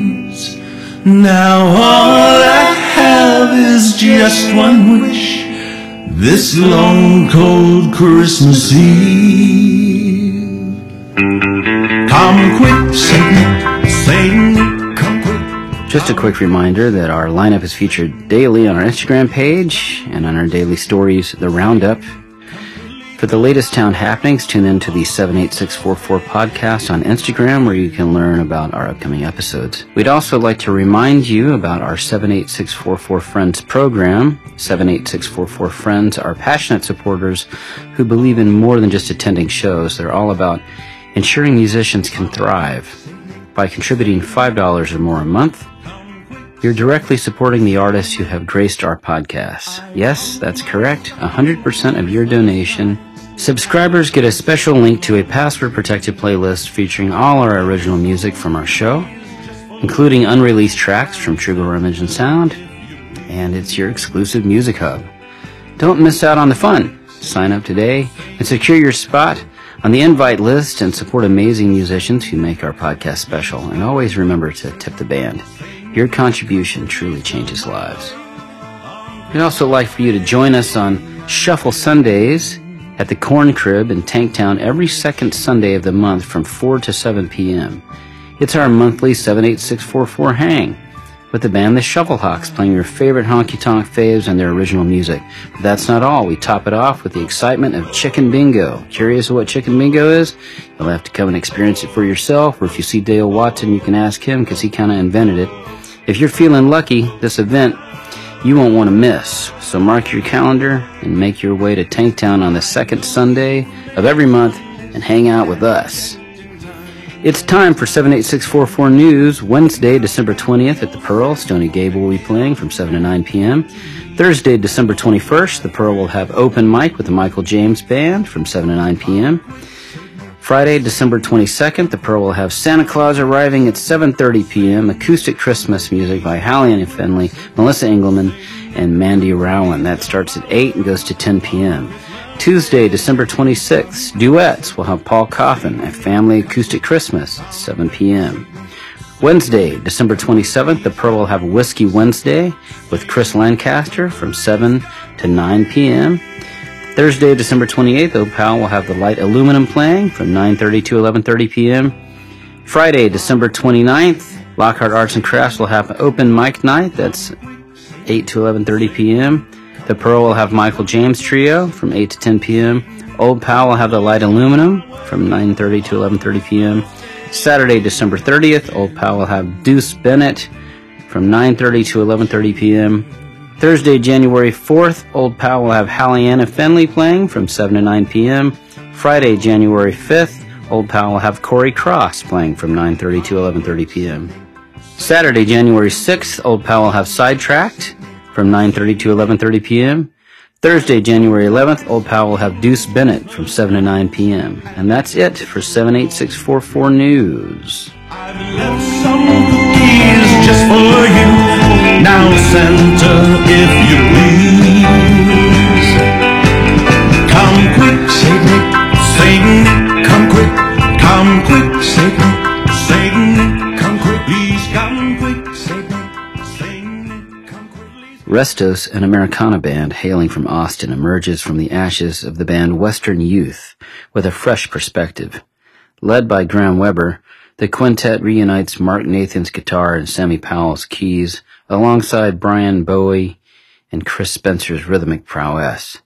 Now all I have is just one wish. This long cold Christmas Eve. Come quick, Saint Saint come quick. Just a quick reminder that our lineup is featured daily on our Instagram page and on our daily stories, The Roundup. For the latest town happenings, tune in to the 78644 podcast on Instagram where you can learn about our upcoming episodes. We'd also like to remind you about our 78644 Friends program. 78644 Friends are passionate supporters who believe in more than just attending shows. They're all about ensuring musicians can thrive. By contributing $5 or more a month, you're directly supporting the artists who have graced our podcast. Yes, that's correct. 100% of your donation. Subscribers get a special link to a password protected playlist featuring all our original music from our show, including unreleased tracks from Troubadour Image and Sound, and it's your exclusive music hub. Don't miss out on the fun. Sign up today and secure your spot on the invite list and support amazing musicians who make our podcast special. And always remember to tip the band. Your contribution truly changes lives. We'd also like for you to join us on Shuffle Sundays at the Corn Crib in Tanktown every second Sunday of the month from 4 to 7 p.m. It's our monthly 78644 hang with the band The Shufflehawks playing your favorite honky tonk faves and their original music. But that's not all. We top it off with the excitement of Chicken Bingo. Curious what Chicken Bingo is? You'll have to come and experience it for yourself, or if you see Dale Watson, you can ask him because he kind of invented it. If you're feeling lucky, this event you won't want to miss. So mark your calendar and make your way to Tanktown on the second Sunday of every month and hang out with us. It's time for 78644 News, Wednesday, December 20th at the Pearl. Stony Gable will be playing from 7 to 9 p.m. Thursday, December 21st, the Pearl will have open mic with the Michael James Band from 7 to 9 p.m. Friday, December 22nd, the Pearl will have Santa Claus arriving at 7.30 p.m., acoustic Christmas music by Hallie and Finley, Melissa Engelman, and Mandy Rowan. That starts at 8 and goes to 10 p.m. Tuesday, December 26th, Duett's will have Paul Coffin, a family acoustic Christmas at 7 p.m. Wednesday, December 27th, the Pearl will have Whiskey Wednesday with Chris Lancaster from 7 to 9 p.m. Thursday, December 28th, Old Pal will have the light aluminum playing from 9.30 to 11.30 p.m. Friday, December 29th, Lockhart Arts and Crafts will have open mic night. That's 8 to 11.30 p.m. The Pearl will have Michael James Trio from 8 to 10 p.m. Old Pal will have the light aluminum from 9.30 to 11.30 p.m. Saturday, December 30th, Old Pal will have Deuce Bennett from 9.30 to 11.30 p.m. Thursday, January 4th, Old Pal will have Hallie and Finley playing from 7 to 9 p.m. Friday, January 5th, Old Pal will have Corey Cross playing from 9.30 to 11.30 p.m. Saturday, January 6th, Old Pal will have Sidetracked from 9.30 to 11.30 p.m. Thursday, January 11th, Old Pal will have Deuce Bennett from 7 to 9 p.m. And that's it for 78644 News. I've left some Keys just for you. Now, Santa, if you please. Come quick, Saint Nick, Saint Nick, come quick. Come quick, Saint Nick, Restos, an Americana band hailing from Austin, emerges from the ashes of the band Western Youth with a fresh perspective. Led by Graham Weber, the quintet reunites Mark Nathan's guitar and Sammy Powell's keys alongside Brian Bowie and Chris Spencer's rhythmic prowess.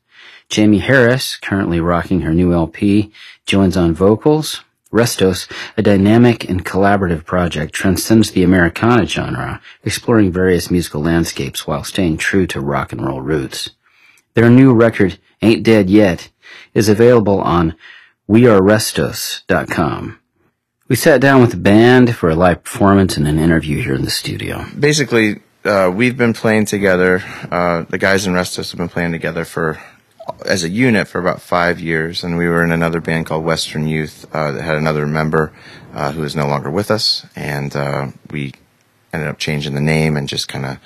Jamie Harris, currently rocking her new LP, joins on vocals. Restos, a dynamic and collaborative project, transcends the Americana genre, exploring various musical landscapes while staying true to rock and roll roots. Their new record, Ain't Dead Yet, is available on wearerestos.com. We sat down with the band for a live performance and an interview here in the studio. basically, uh, we've been playing together. Uh, the guys in Restos have been playing together for, as a unit for about five years, and we were in another band called Western Youth uh, that had another member uh, who is no longer with us, and uh, we ended up changing the name and just kind of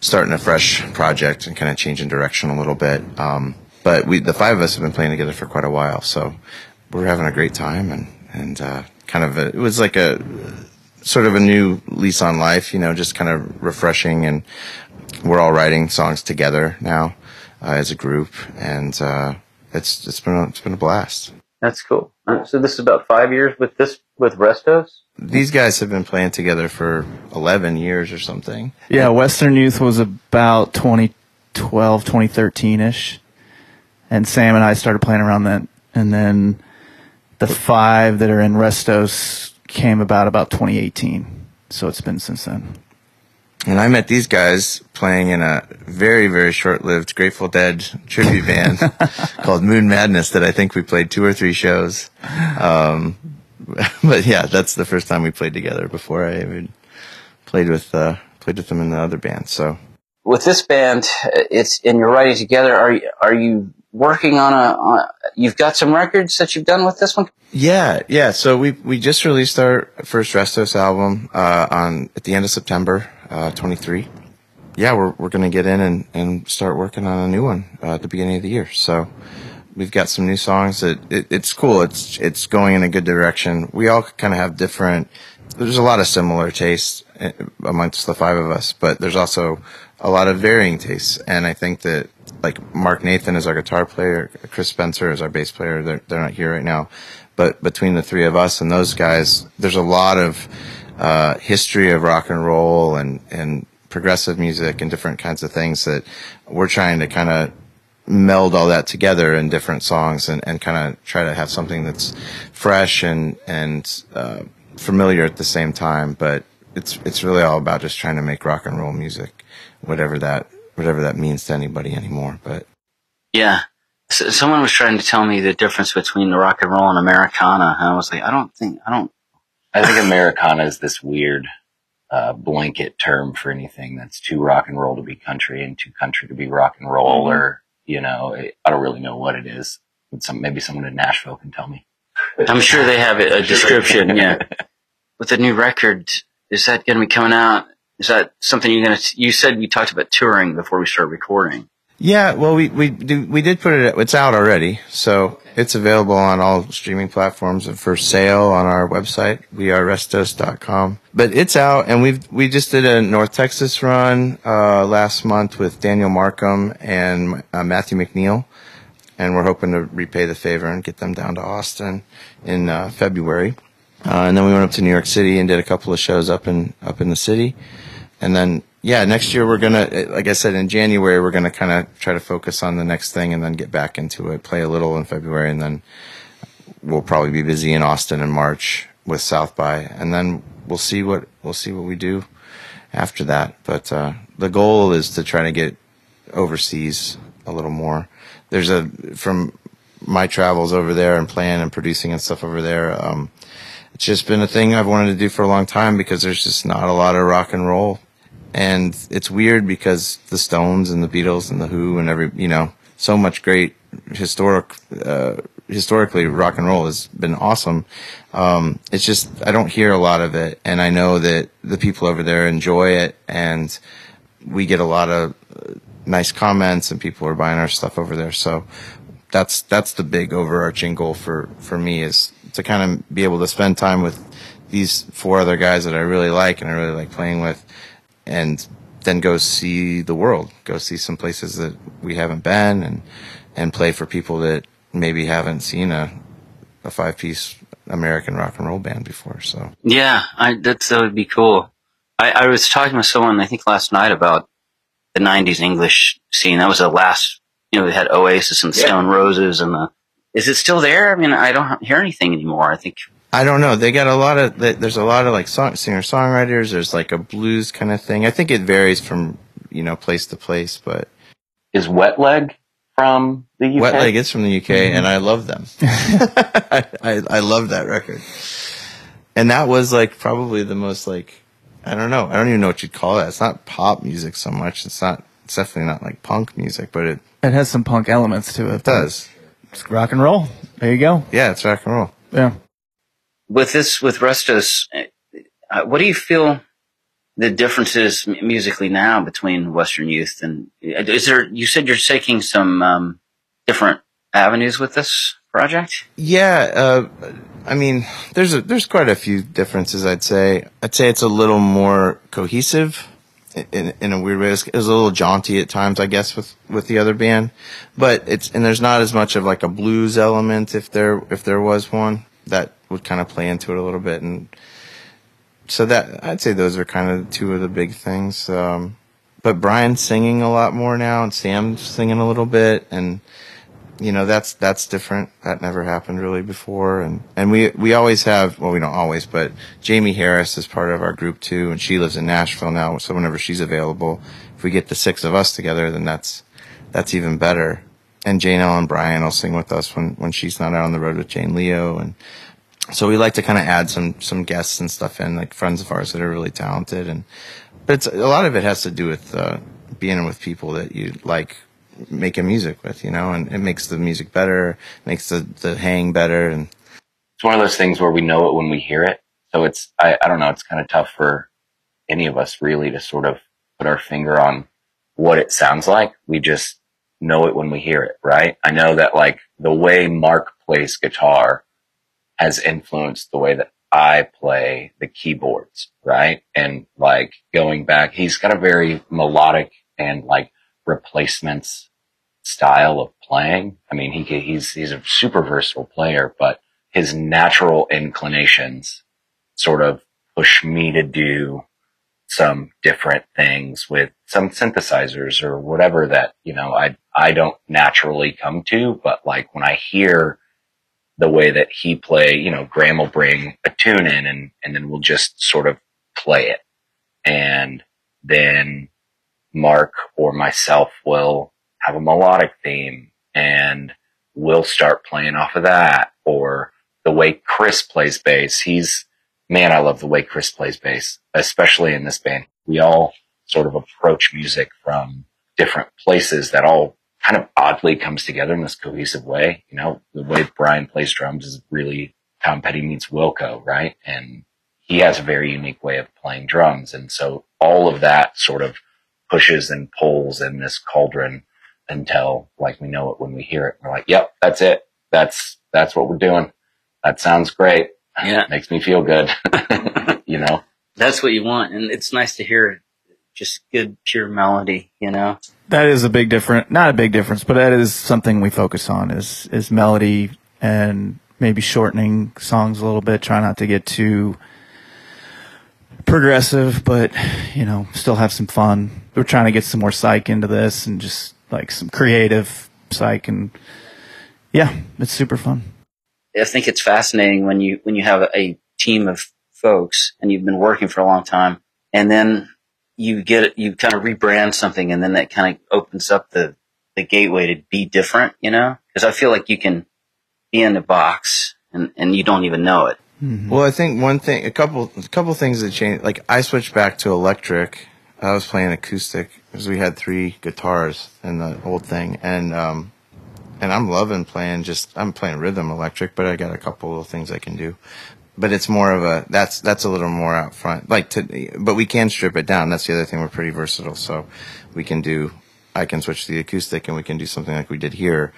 starting a fresh project and kind of changing direction a little bit. Um, but we, the five of us, have been playing together for quite a while, so we're having a great time, and and uh, kind of a, it was like a sort of a new lease on life, you know, just kind of refreshing. And we're all writing songs together now uh, as a group, and uh, it's it's been a, it's been a blast. That's cool. Uh, so this is about five years with this with Restos. These guys have been playing together for eleven years or something. Yeah, Western Youth was about 2012, 2013 ish. and Sam and I started playing around then, and then the five that are in Restos came about about 2018. So it's been since then. And I met these guys playing in a very, very short-lived Grateful Dead tribute band called Moon Madness that I think we played two or three shows. Um, but yeah, that's the first time we played together before I even played with, uh, played with them in the other band. So With this band, it's and you're writing together. Are you are you working on a? On, you've got some records that you've done with this one. Yeah, yeah. So we we just released our first Restos album uh, on at the end of September, uh, 23. Yeah, we're we're gonna get in and, and start working on a new one uh, at the beginning of the year. So we've got some new songs that it, it's cool. It's it's going in a good direction. We all kind of have different. There's a lot of similar tastes uh, amongst the five of us, but there's also a lot of varying tastes. And I think that like Mark Nathan is our guitar player, Chris Spencer is our bass player. They're they're not here right now, but between the three of us and those guys, there's a lot of uh, history of rock and roll and and progressive music and different kinds of things that we're trying to kind of meld all that together in different songs and, and kind of try to have something that's fresh and and uh, familiar at the same time. But it's it's really all about just trying to make rock and roll music, whatever that whatever that means to anybody anymore. But Yeah. Someone was trying to tell me the difference between the rock and roll and Americana, and I was like, I don't think I don't. I think Americana is this weird uh, blanket term for anything that's too rock and roll to be country and too country to be rock and roll, Mhm. or you know, it, I don't really know what it is. Some maybe someone in Nashville can tell me. I'm sure they have a, a description. Yeah. With the new record, is that going to be coming out? Is that something you're going to? You said we talked about touring before we started recording. Yeah, well, we we do, we did put it. It's out already, so it's available on all streaming platforms and for sale on our website. We are restos.com. But it's out, and we've we just did a North Texas run uh, last month with Daniel Markham and uh, Matthew McNeil, and we're hoping to repay the favor and get them down to Austin in uh, February. Uh, and then we went up to New York City and did a couple of shows up in up in the city. And then, yeah, next year we're gonna, eh, like I said, in January we're gonna kind of try to focus on the next thing and then get back into it. Play a little in February, and then we'll probably be busy in Austin in March with South by, and then we'll see what we'll see what we do after that. But uh, the goal is to try to get overseas a little more. There's a from my travels over there and playing and producing and stuff over there. Um, it's just been a thing I've wanted to do for a long time because there's just not a lot of rock and roll. And it's weird because the Stones and the Beatles and the Who and every, you know, so much great historic, uh, historically rock and roll has been awesome. Um, it's just, I don't hear a lot of it. And I know that the people over there enjoy it and we get a lot of uh, nice comments and people are buying our stuff over there. So that's, that's the big overarching goal for, for me is to kind of be able to spend time with these four other guys that I really like and I really like playing with and then go see the world, go see some places that we haven't been and, and play for people that maybe haven't seen a, a five piece American rock and roll band before. So Yeah, I, that's, that would be cool. I, I was talking with someone, I think last night about the 90s English scene. That was the last, you know, they had Oasis and Yeah. Stone Roses and the, is it still there? I mean, I don't hear anything anymore. I think, I don't know. They got a lot of, there's a lot of like song, singer songwriters. There's like a blues kind of thing. I think it varies from, you know, place to place, but Is Wet Leg from the UK? Wet Leg is from the UK mm-hmm. and I love them. I, I, I love that record. And that was like probably the most like, I don't know. I don't even know what you'd call that. It's not pop music so much. It's not, it's definitely not like punk music, but it, It has some punk elements to it. it does. It's rock and roll. There you go. Yeah, it's rock and roll. Yeah. With this, with Restos, uh, what do you feel the differences musically now between Western Youth and, is there, you said you're taking some, um, different avenues with this project? Yeah, uh, I mean, there's a, there's quite a few differences. I'd say. I'd say it's a little more cohesive in in a weird way. It's, it's a little jaunty at times, I guess, with with the other band. But it's and there's not as much of like a blues element if there if there was one that would kind of play into it a little bit. And so that I'd say those are kind of two of the big things. Um, but Brian's singing a lot more now, and Sam's singing a little bit, and you know that's that's different. That never happened really before, and and we we always have well we don't always, but Jamie Harris is part of our group too, and she lives in Nashville now. So whenever she's available, if we get the six of us together, then that's that's even better. And Jane Ellen Bryan will sing with us when when she's not out on the road with Jane Leo, and so we like to kind of add some some guests and stuff in, like friends of ours that are really talented, and but it's a lot of it has to do with uh, being with people that you like making music with, you know, and it makes the music better, makes the, the hang better. And it's one of those things where we know it when we hear it. So it's, I, I don't know, it's kind of tough for any of us really to sort of put our finger on what it sounds like. We just know it when we hear it, right? I know that like the way Mark plays guitar has influenced the way that I play the keyboards, right? And like going back, he's got a very melodic and like replacements style of playing. I mean, he he's he's a super versatile player, but his natural inclinations sort of push me to do some different things with some synthesizers or whatever that, you know, I I don't naturally come to, but like when I hear the way that he play, you know, Graham will bring a tune in and and then we'll just sort of play it. And then Mark or myself will have a melodic theme and we'll start playing off of that or the way Chris plays bass. He's, man, I love the way Chris plays bass, especially in this band. We all sort of approach music from different places that all kind of oddly comes together in this cohesive way. You know, the way Brian plays drums is really Tom Petty meets Wilco, right? And he has a very unique way of playing drums. And so all of that sort of pushes and pulls in this cauldron until like we know it when we hear it. We're like, yep, that's it. That's, that's what we're doing. That sounds great. Yeah. Makes me feel good. you know, That's what you want. And it's nice to hear just good, pure melody, you know? That is a big difference. Not a big difference, but that is something we focus on is is melody and maybe shortening songs a little bit. Try not to get too progressive, but you know, still have some fun. We're trying to get some more psych into this and just like some creative psych and yeah, it's super fun. I think it's fascinating when you when you have a team of folks and you've been working for a long time, and then you get you kind of rebrand something, and then that kind of opens up the the gateway to be different, you know? Because I feel like you can be in the box and and you don't even know it. Well, I think one thing, a couple, a couple things that changed. Like I switched back to electric. I was playing acoustic because we had three guitars in the old thing, and um, and I'm loving playing. Just I'm playing rhythm electric, but I got a couple of things I can do. But it's more of a that's that's a little more out front. Like to, but we can strip it down. That's the other thing. We're pretty versatile, so we can do. I can switch the acoustic, and we can do something like we did here,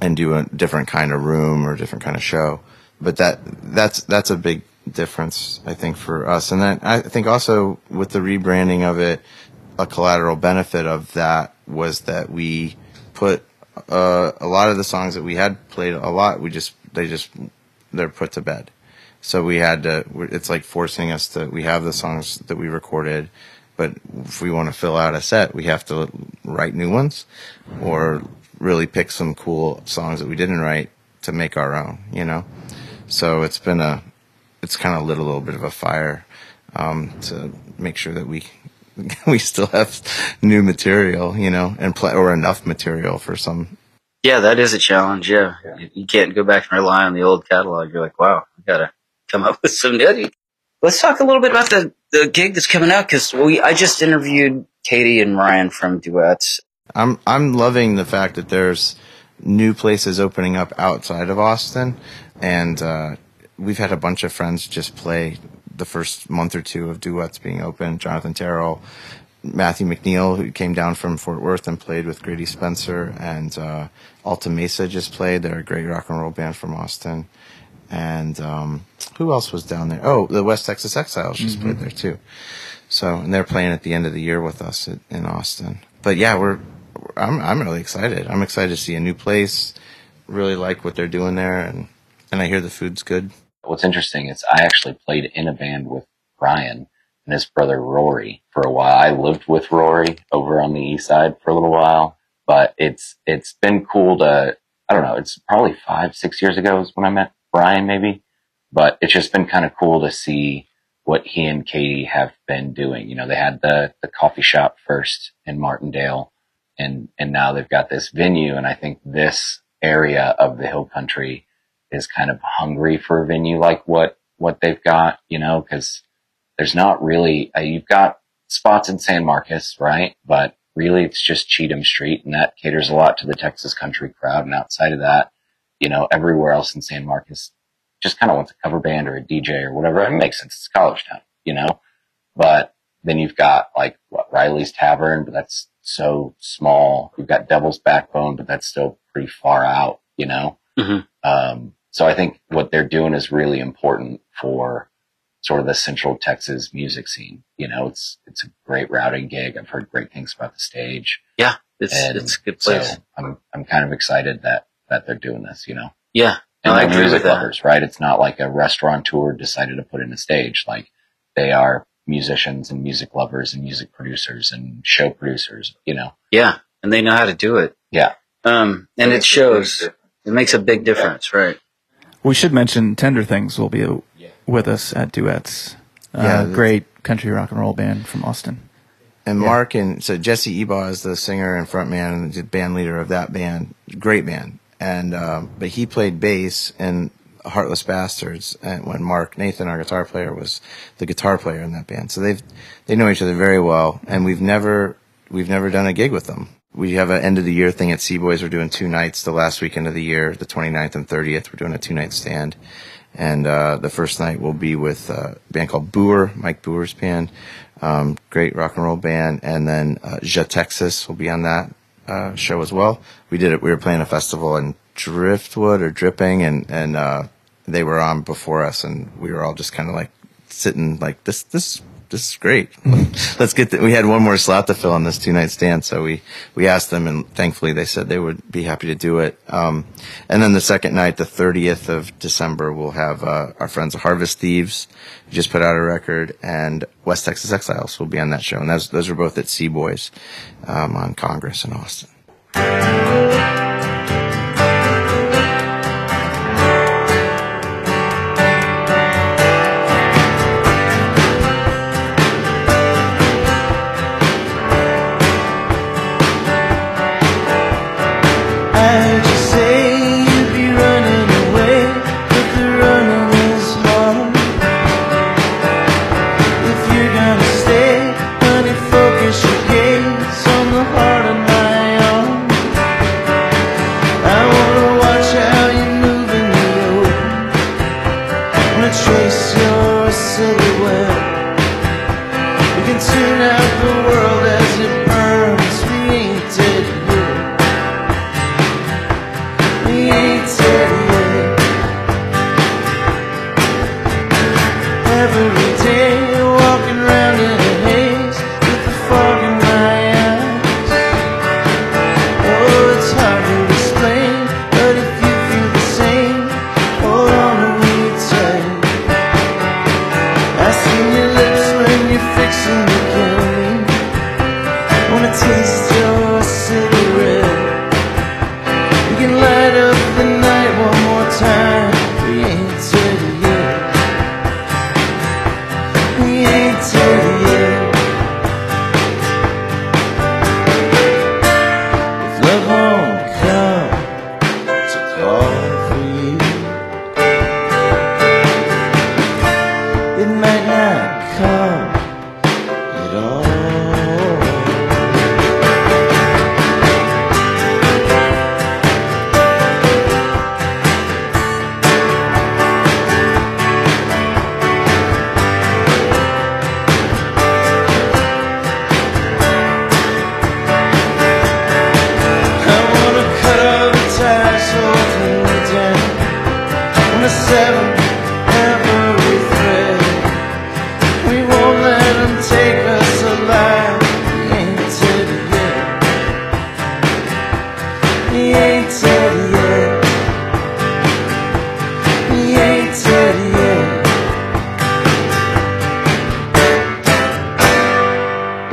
and do a different kind of room or different kind of show. But that that's that's a big difference, I think, for us. And then I think also with the rebranding of it, a collateral benefit of that was that we put uh, a lot of the songs that we had played a lot. We just they just they're put to bed. So we had to. It's like forcing us to. We have the songs that we recorded, but if we want to fill out a set, we have to write new ones, or really pick some cool songs that we didn't write to make our own. You know. So it's been a, it's kind of lit a little bit of a fire um, to make sure that we we still have new material, you know, and play or enough material for some. Yeah, that is a challenge. Yeah, You- you can't go back and rely on the old catalog. You're like, wow, I gotta come up with some new. Let's talk a little bit about the the gig that's coming out because we I just interviewed Katie and Ryan from Duett's. I'm I'm loving the fact that there's new places opening up outside of Austin, and uh, we've had a bunch of friends just play the first month or two of Duett's being open. Jonathan Terrell, Matthew McNeil, who came down from Fort Worth and played with Grady Spencer, and uh, Alta Mesa just played. They're a great rock and roll band from Austin. And um, who else was down there? Oh, the West Texas Exiles just Mhm. played there too. So, and they're playing at the end of the year with us at, in Austin. But yeah, we're, I'm, I'm really excited. I'm excited to see a new place. Really like what they're doing there, and and I hear the food's good. what's interesting is I actually played in a band with Brian and his brother Rory for a while. I lived with Rory over on the east side for a little while, but it's it's been cool to I don't know, it's probably five, six years ago is when I met Brian, maybe. But it's just been kind of cool to see what he and Katie have been doing. You know, they had the the coffee shop first in Martindale, and and now they've got this venue. And I think this area of the Hill Country is kind of hungry for a venue like what what they've got. You know, because there's not really uh, you've got spots in San Marcos, right? But really, it's just Cheatham Street, and that caters a lot to the Texas country crowd. And outside of that, you know, everywhere else in San Marcos just kind of wants a cover band or a DJ or whatever. It makes sense. It's college town, you know, but then you've got like what, Riley's Tavern, but that's so small. You've got Devil's Backbone, but that's still pretty far out, you know? Um, so I think what they're doing is really important for sort of the central Texas music scene. You know, it's, it's a great routing gig. I've heard great things about the stage. Yeah, it's And it's a good so place. I'm, I'm kind of excited that, that they're doing this, you know? yeah, and no, I agree music with that. lovers, right? It's not like a restaurateur decided to put in a stage. Like they are musicians and music lovers and music producers and show producers, you know? Yeah, and they know how to do it. Yeah. Um, and it shows. It makes a big difference, right? We should mention Tender Things will be uh, with us at Duett's. Uh, Yeah, the- great country rock and roll band from Austin. And Yeah. Mark and so Jesse Ebaugh is the singer and frontman and the band leader of that band. Great band. And um, but he played bass in Heartless Bastards and when Mark Nathan, our guitar player, was the guitar player in that band. So they've they know each other very well and we've never we've never done a gig with them. We have an end of the year thing at C-Boy's. We're doing two nights the last weekend of the year, the 29th and 30th. We're doing a two night stand. And uh, the first night will be with a band called Boer, Mike Boer's band. Um, great rock and roll band. And then uh, Ja Texas will be on that uh, show as well. We did it. We were playing a festival in Driftwood or Dripping, and and uh, they were on before us, and we were all just kind of like sitting like this. This this is great. Let's get. The, we had one more slot to fill on this two night stand, so we we asked them, and thankfully they said they would be happy to do it. Um, and then the second night, the thirtieth of December, we'll have uh, our friends Harvest Thieves, who just put out a record, and West Texas Exiles will be on that show, and those those are both at C-Boy's um, on Congress in Austin.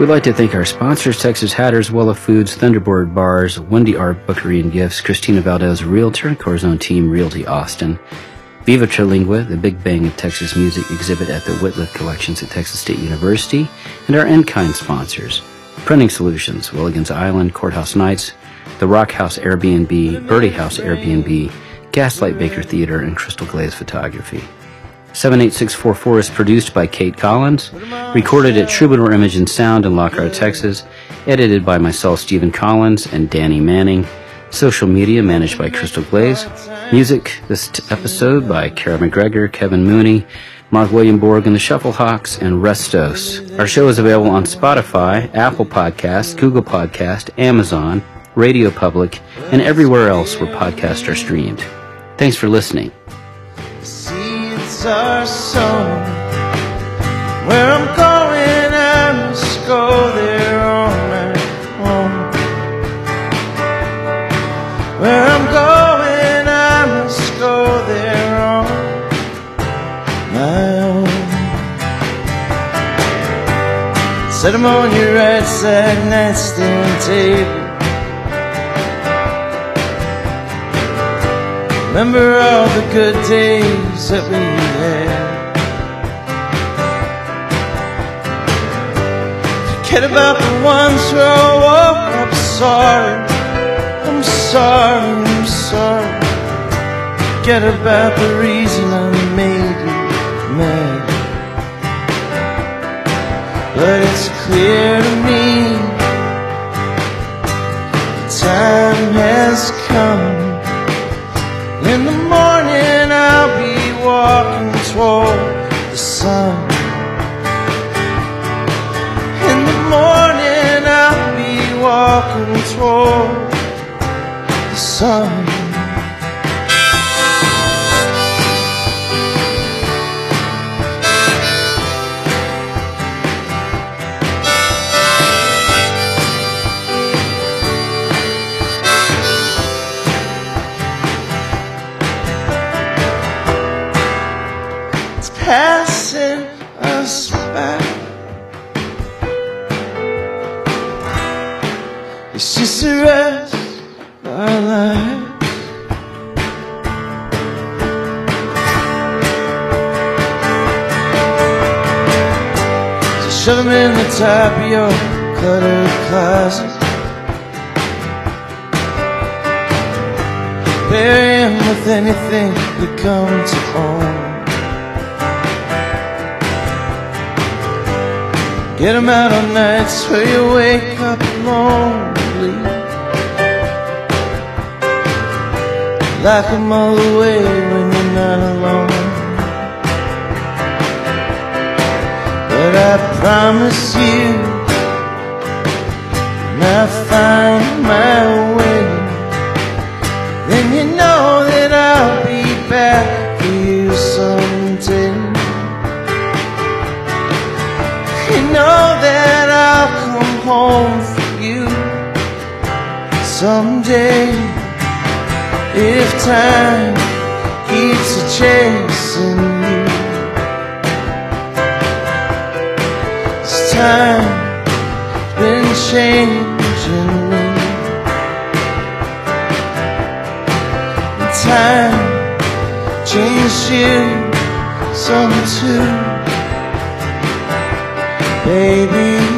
We'd like to thank our sponsors, Texas Hatters, Wella Foods, Thunderbird Bars, Wendy Art Bookery and Gifts, Christina Valdez, Realtor, and Corazon Team Realty Austin, Viva Trilingua, the Big Bang of Texas Music exhibit at the Wittliff Collections at Texas State University, and our in-kind sponsors, Printing Solutions, Willigan's Island, Courthouse Nights, the Rock House Airbnb, Birdie House Airbnb, Gaslight Baker Theater, and Crystal Glaze Photography. 78644 is produced by Kate Collins, recorded at Troubadour Image and Sound in Lockhart, Texas, edited by myself, Stephen Collins, and Danny Manning. Social media managed by Crystal Glaze. Music this t- episode by Kara McGregor, Kevin Mooney, Mark William Borg and the Shufflehawks, and Restos. Our show is available on Spotify, Apple Podcast, Google Podcast, Amazon, Radio Public, and everywhere else where podcasts are streamed. Thanks for listening. Are sown. Where I'm going, I must go there on my own. Where I'm going, I must go there on my own. Set 'em on your right side nightstand table. Remember all the good days that we had. Forget about the ones where I woke up sorry. I'm sorry, I'm sorry. Forget about the reason I made you mad. But it's clear to me the time has come. In the morning I'll be walking toward the sun. In the morning I'll be walking toward the sun. Passing us by. It's just the rest of our lives. So shove 'em in the top of your cluttered closet. Bury 'em with anything you come to own. Get 'em out on nights where you wake up lonely. Lock 'em all away when you're not alone. But I promise you, when I find my way, then you know home for you someday if time keeps a chasing you. This time been changing me. And time changed you some too. Baby.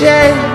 Been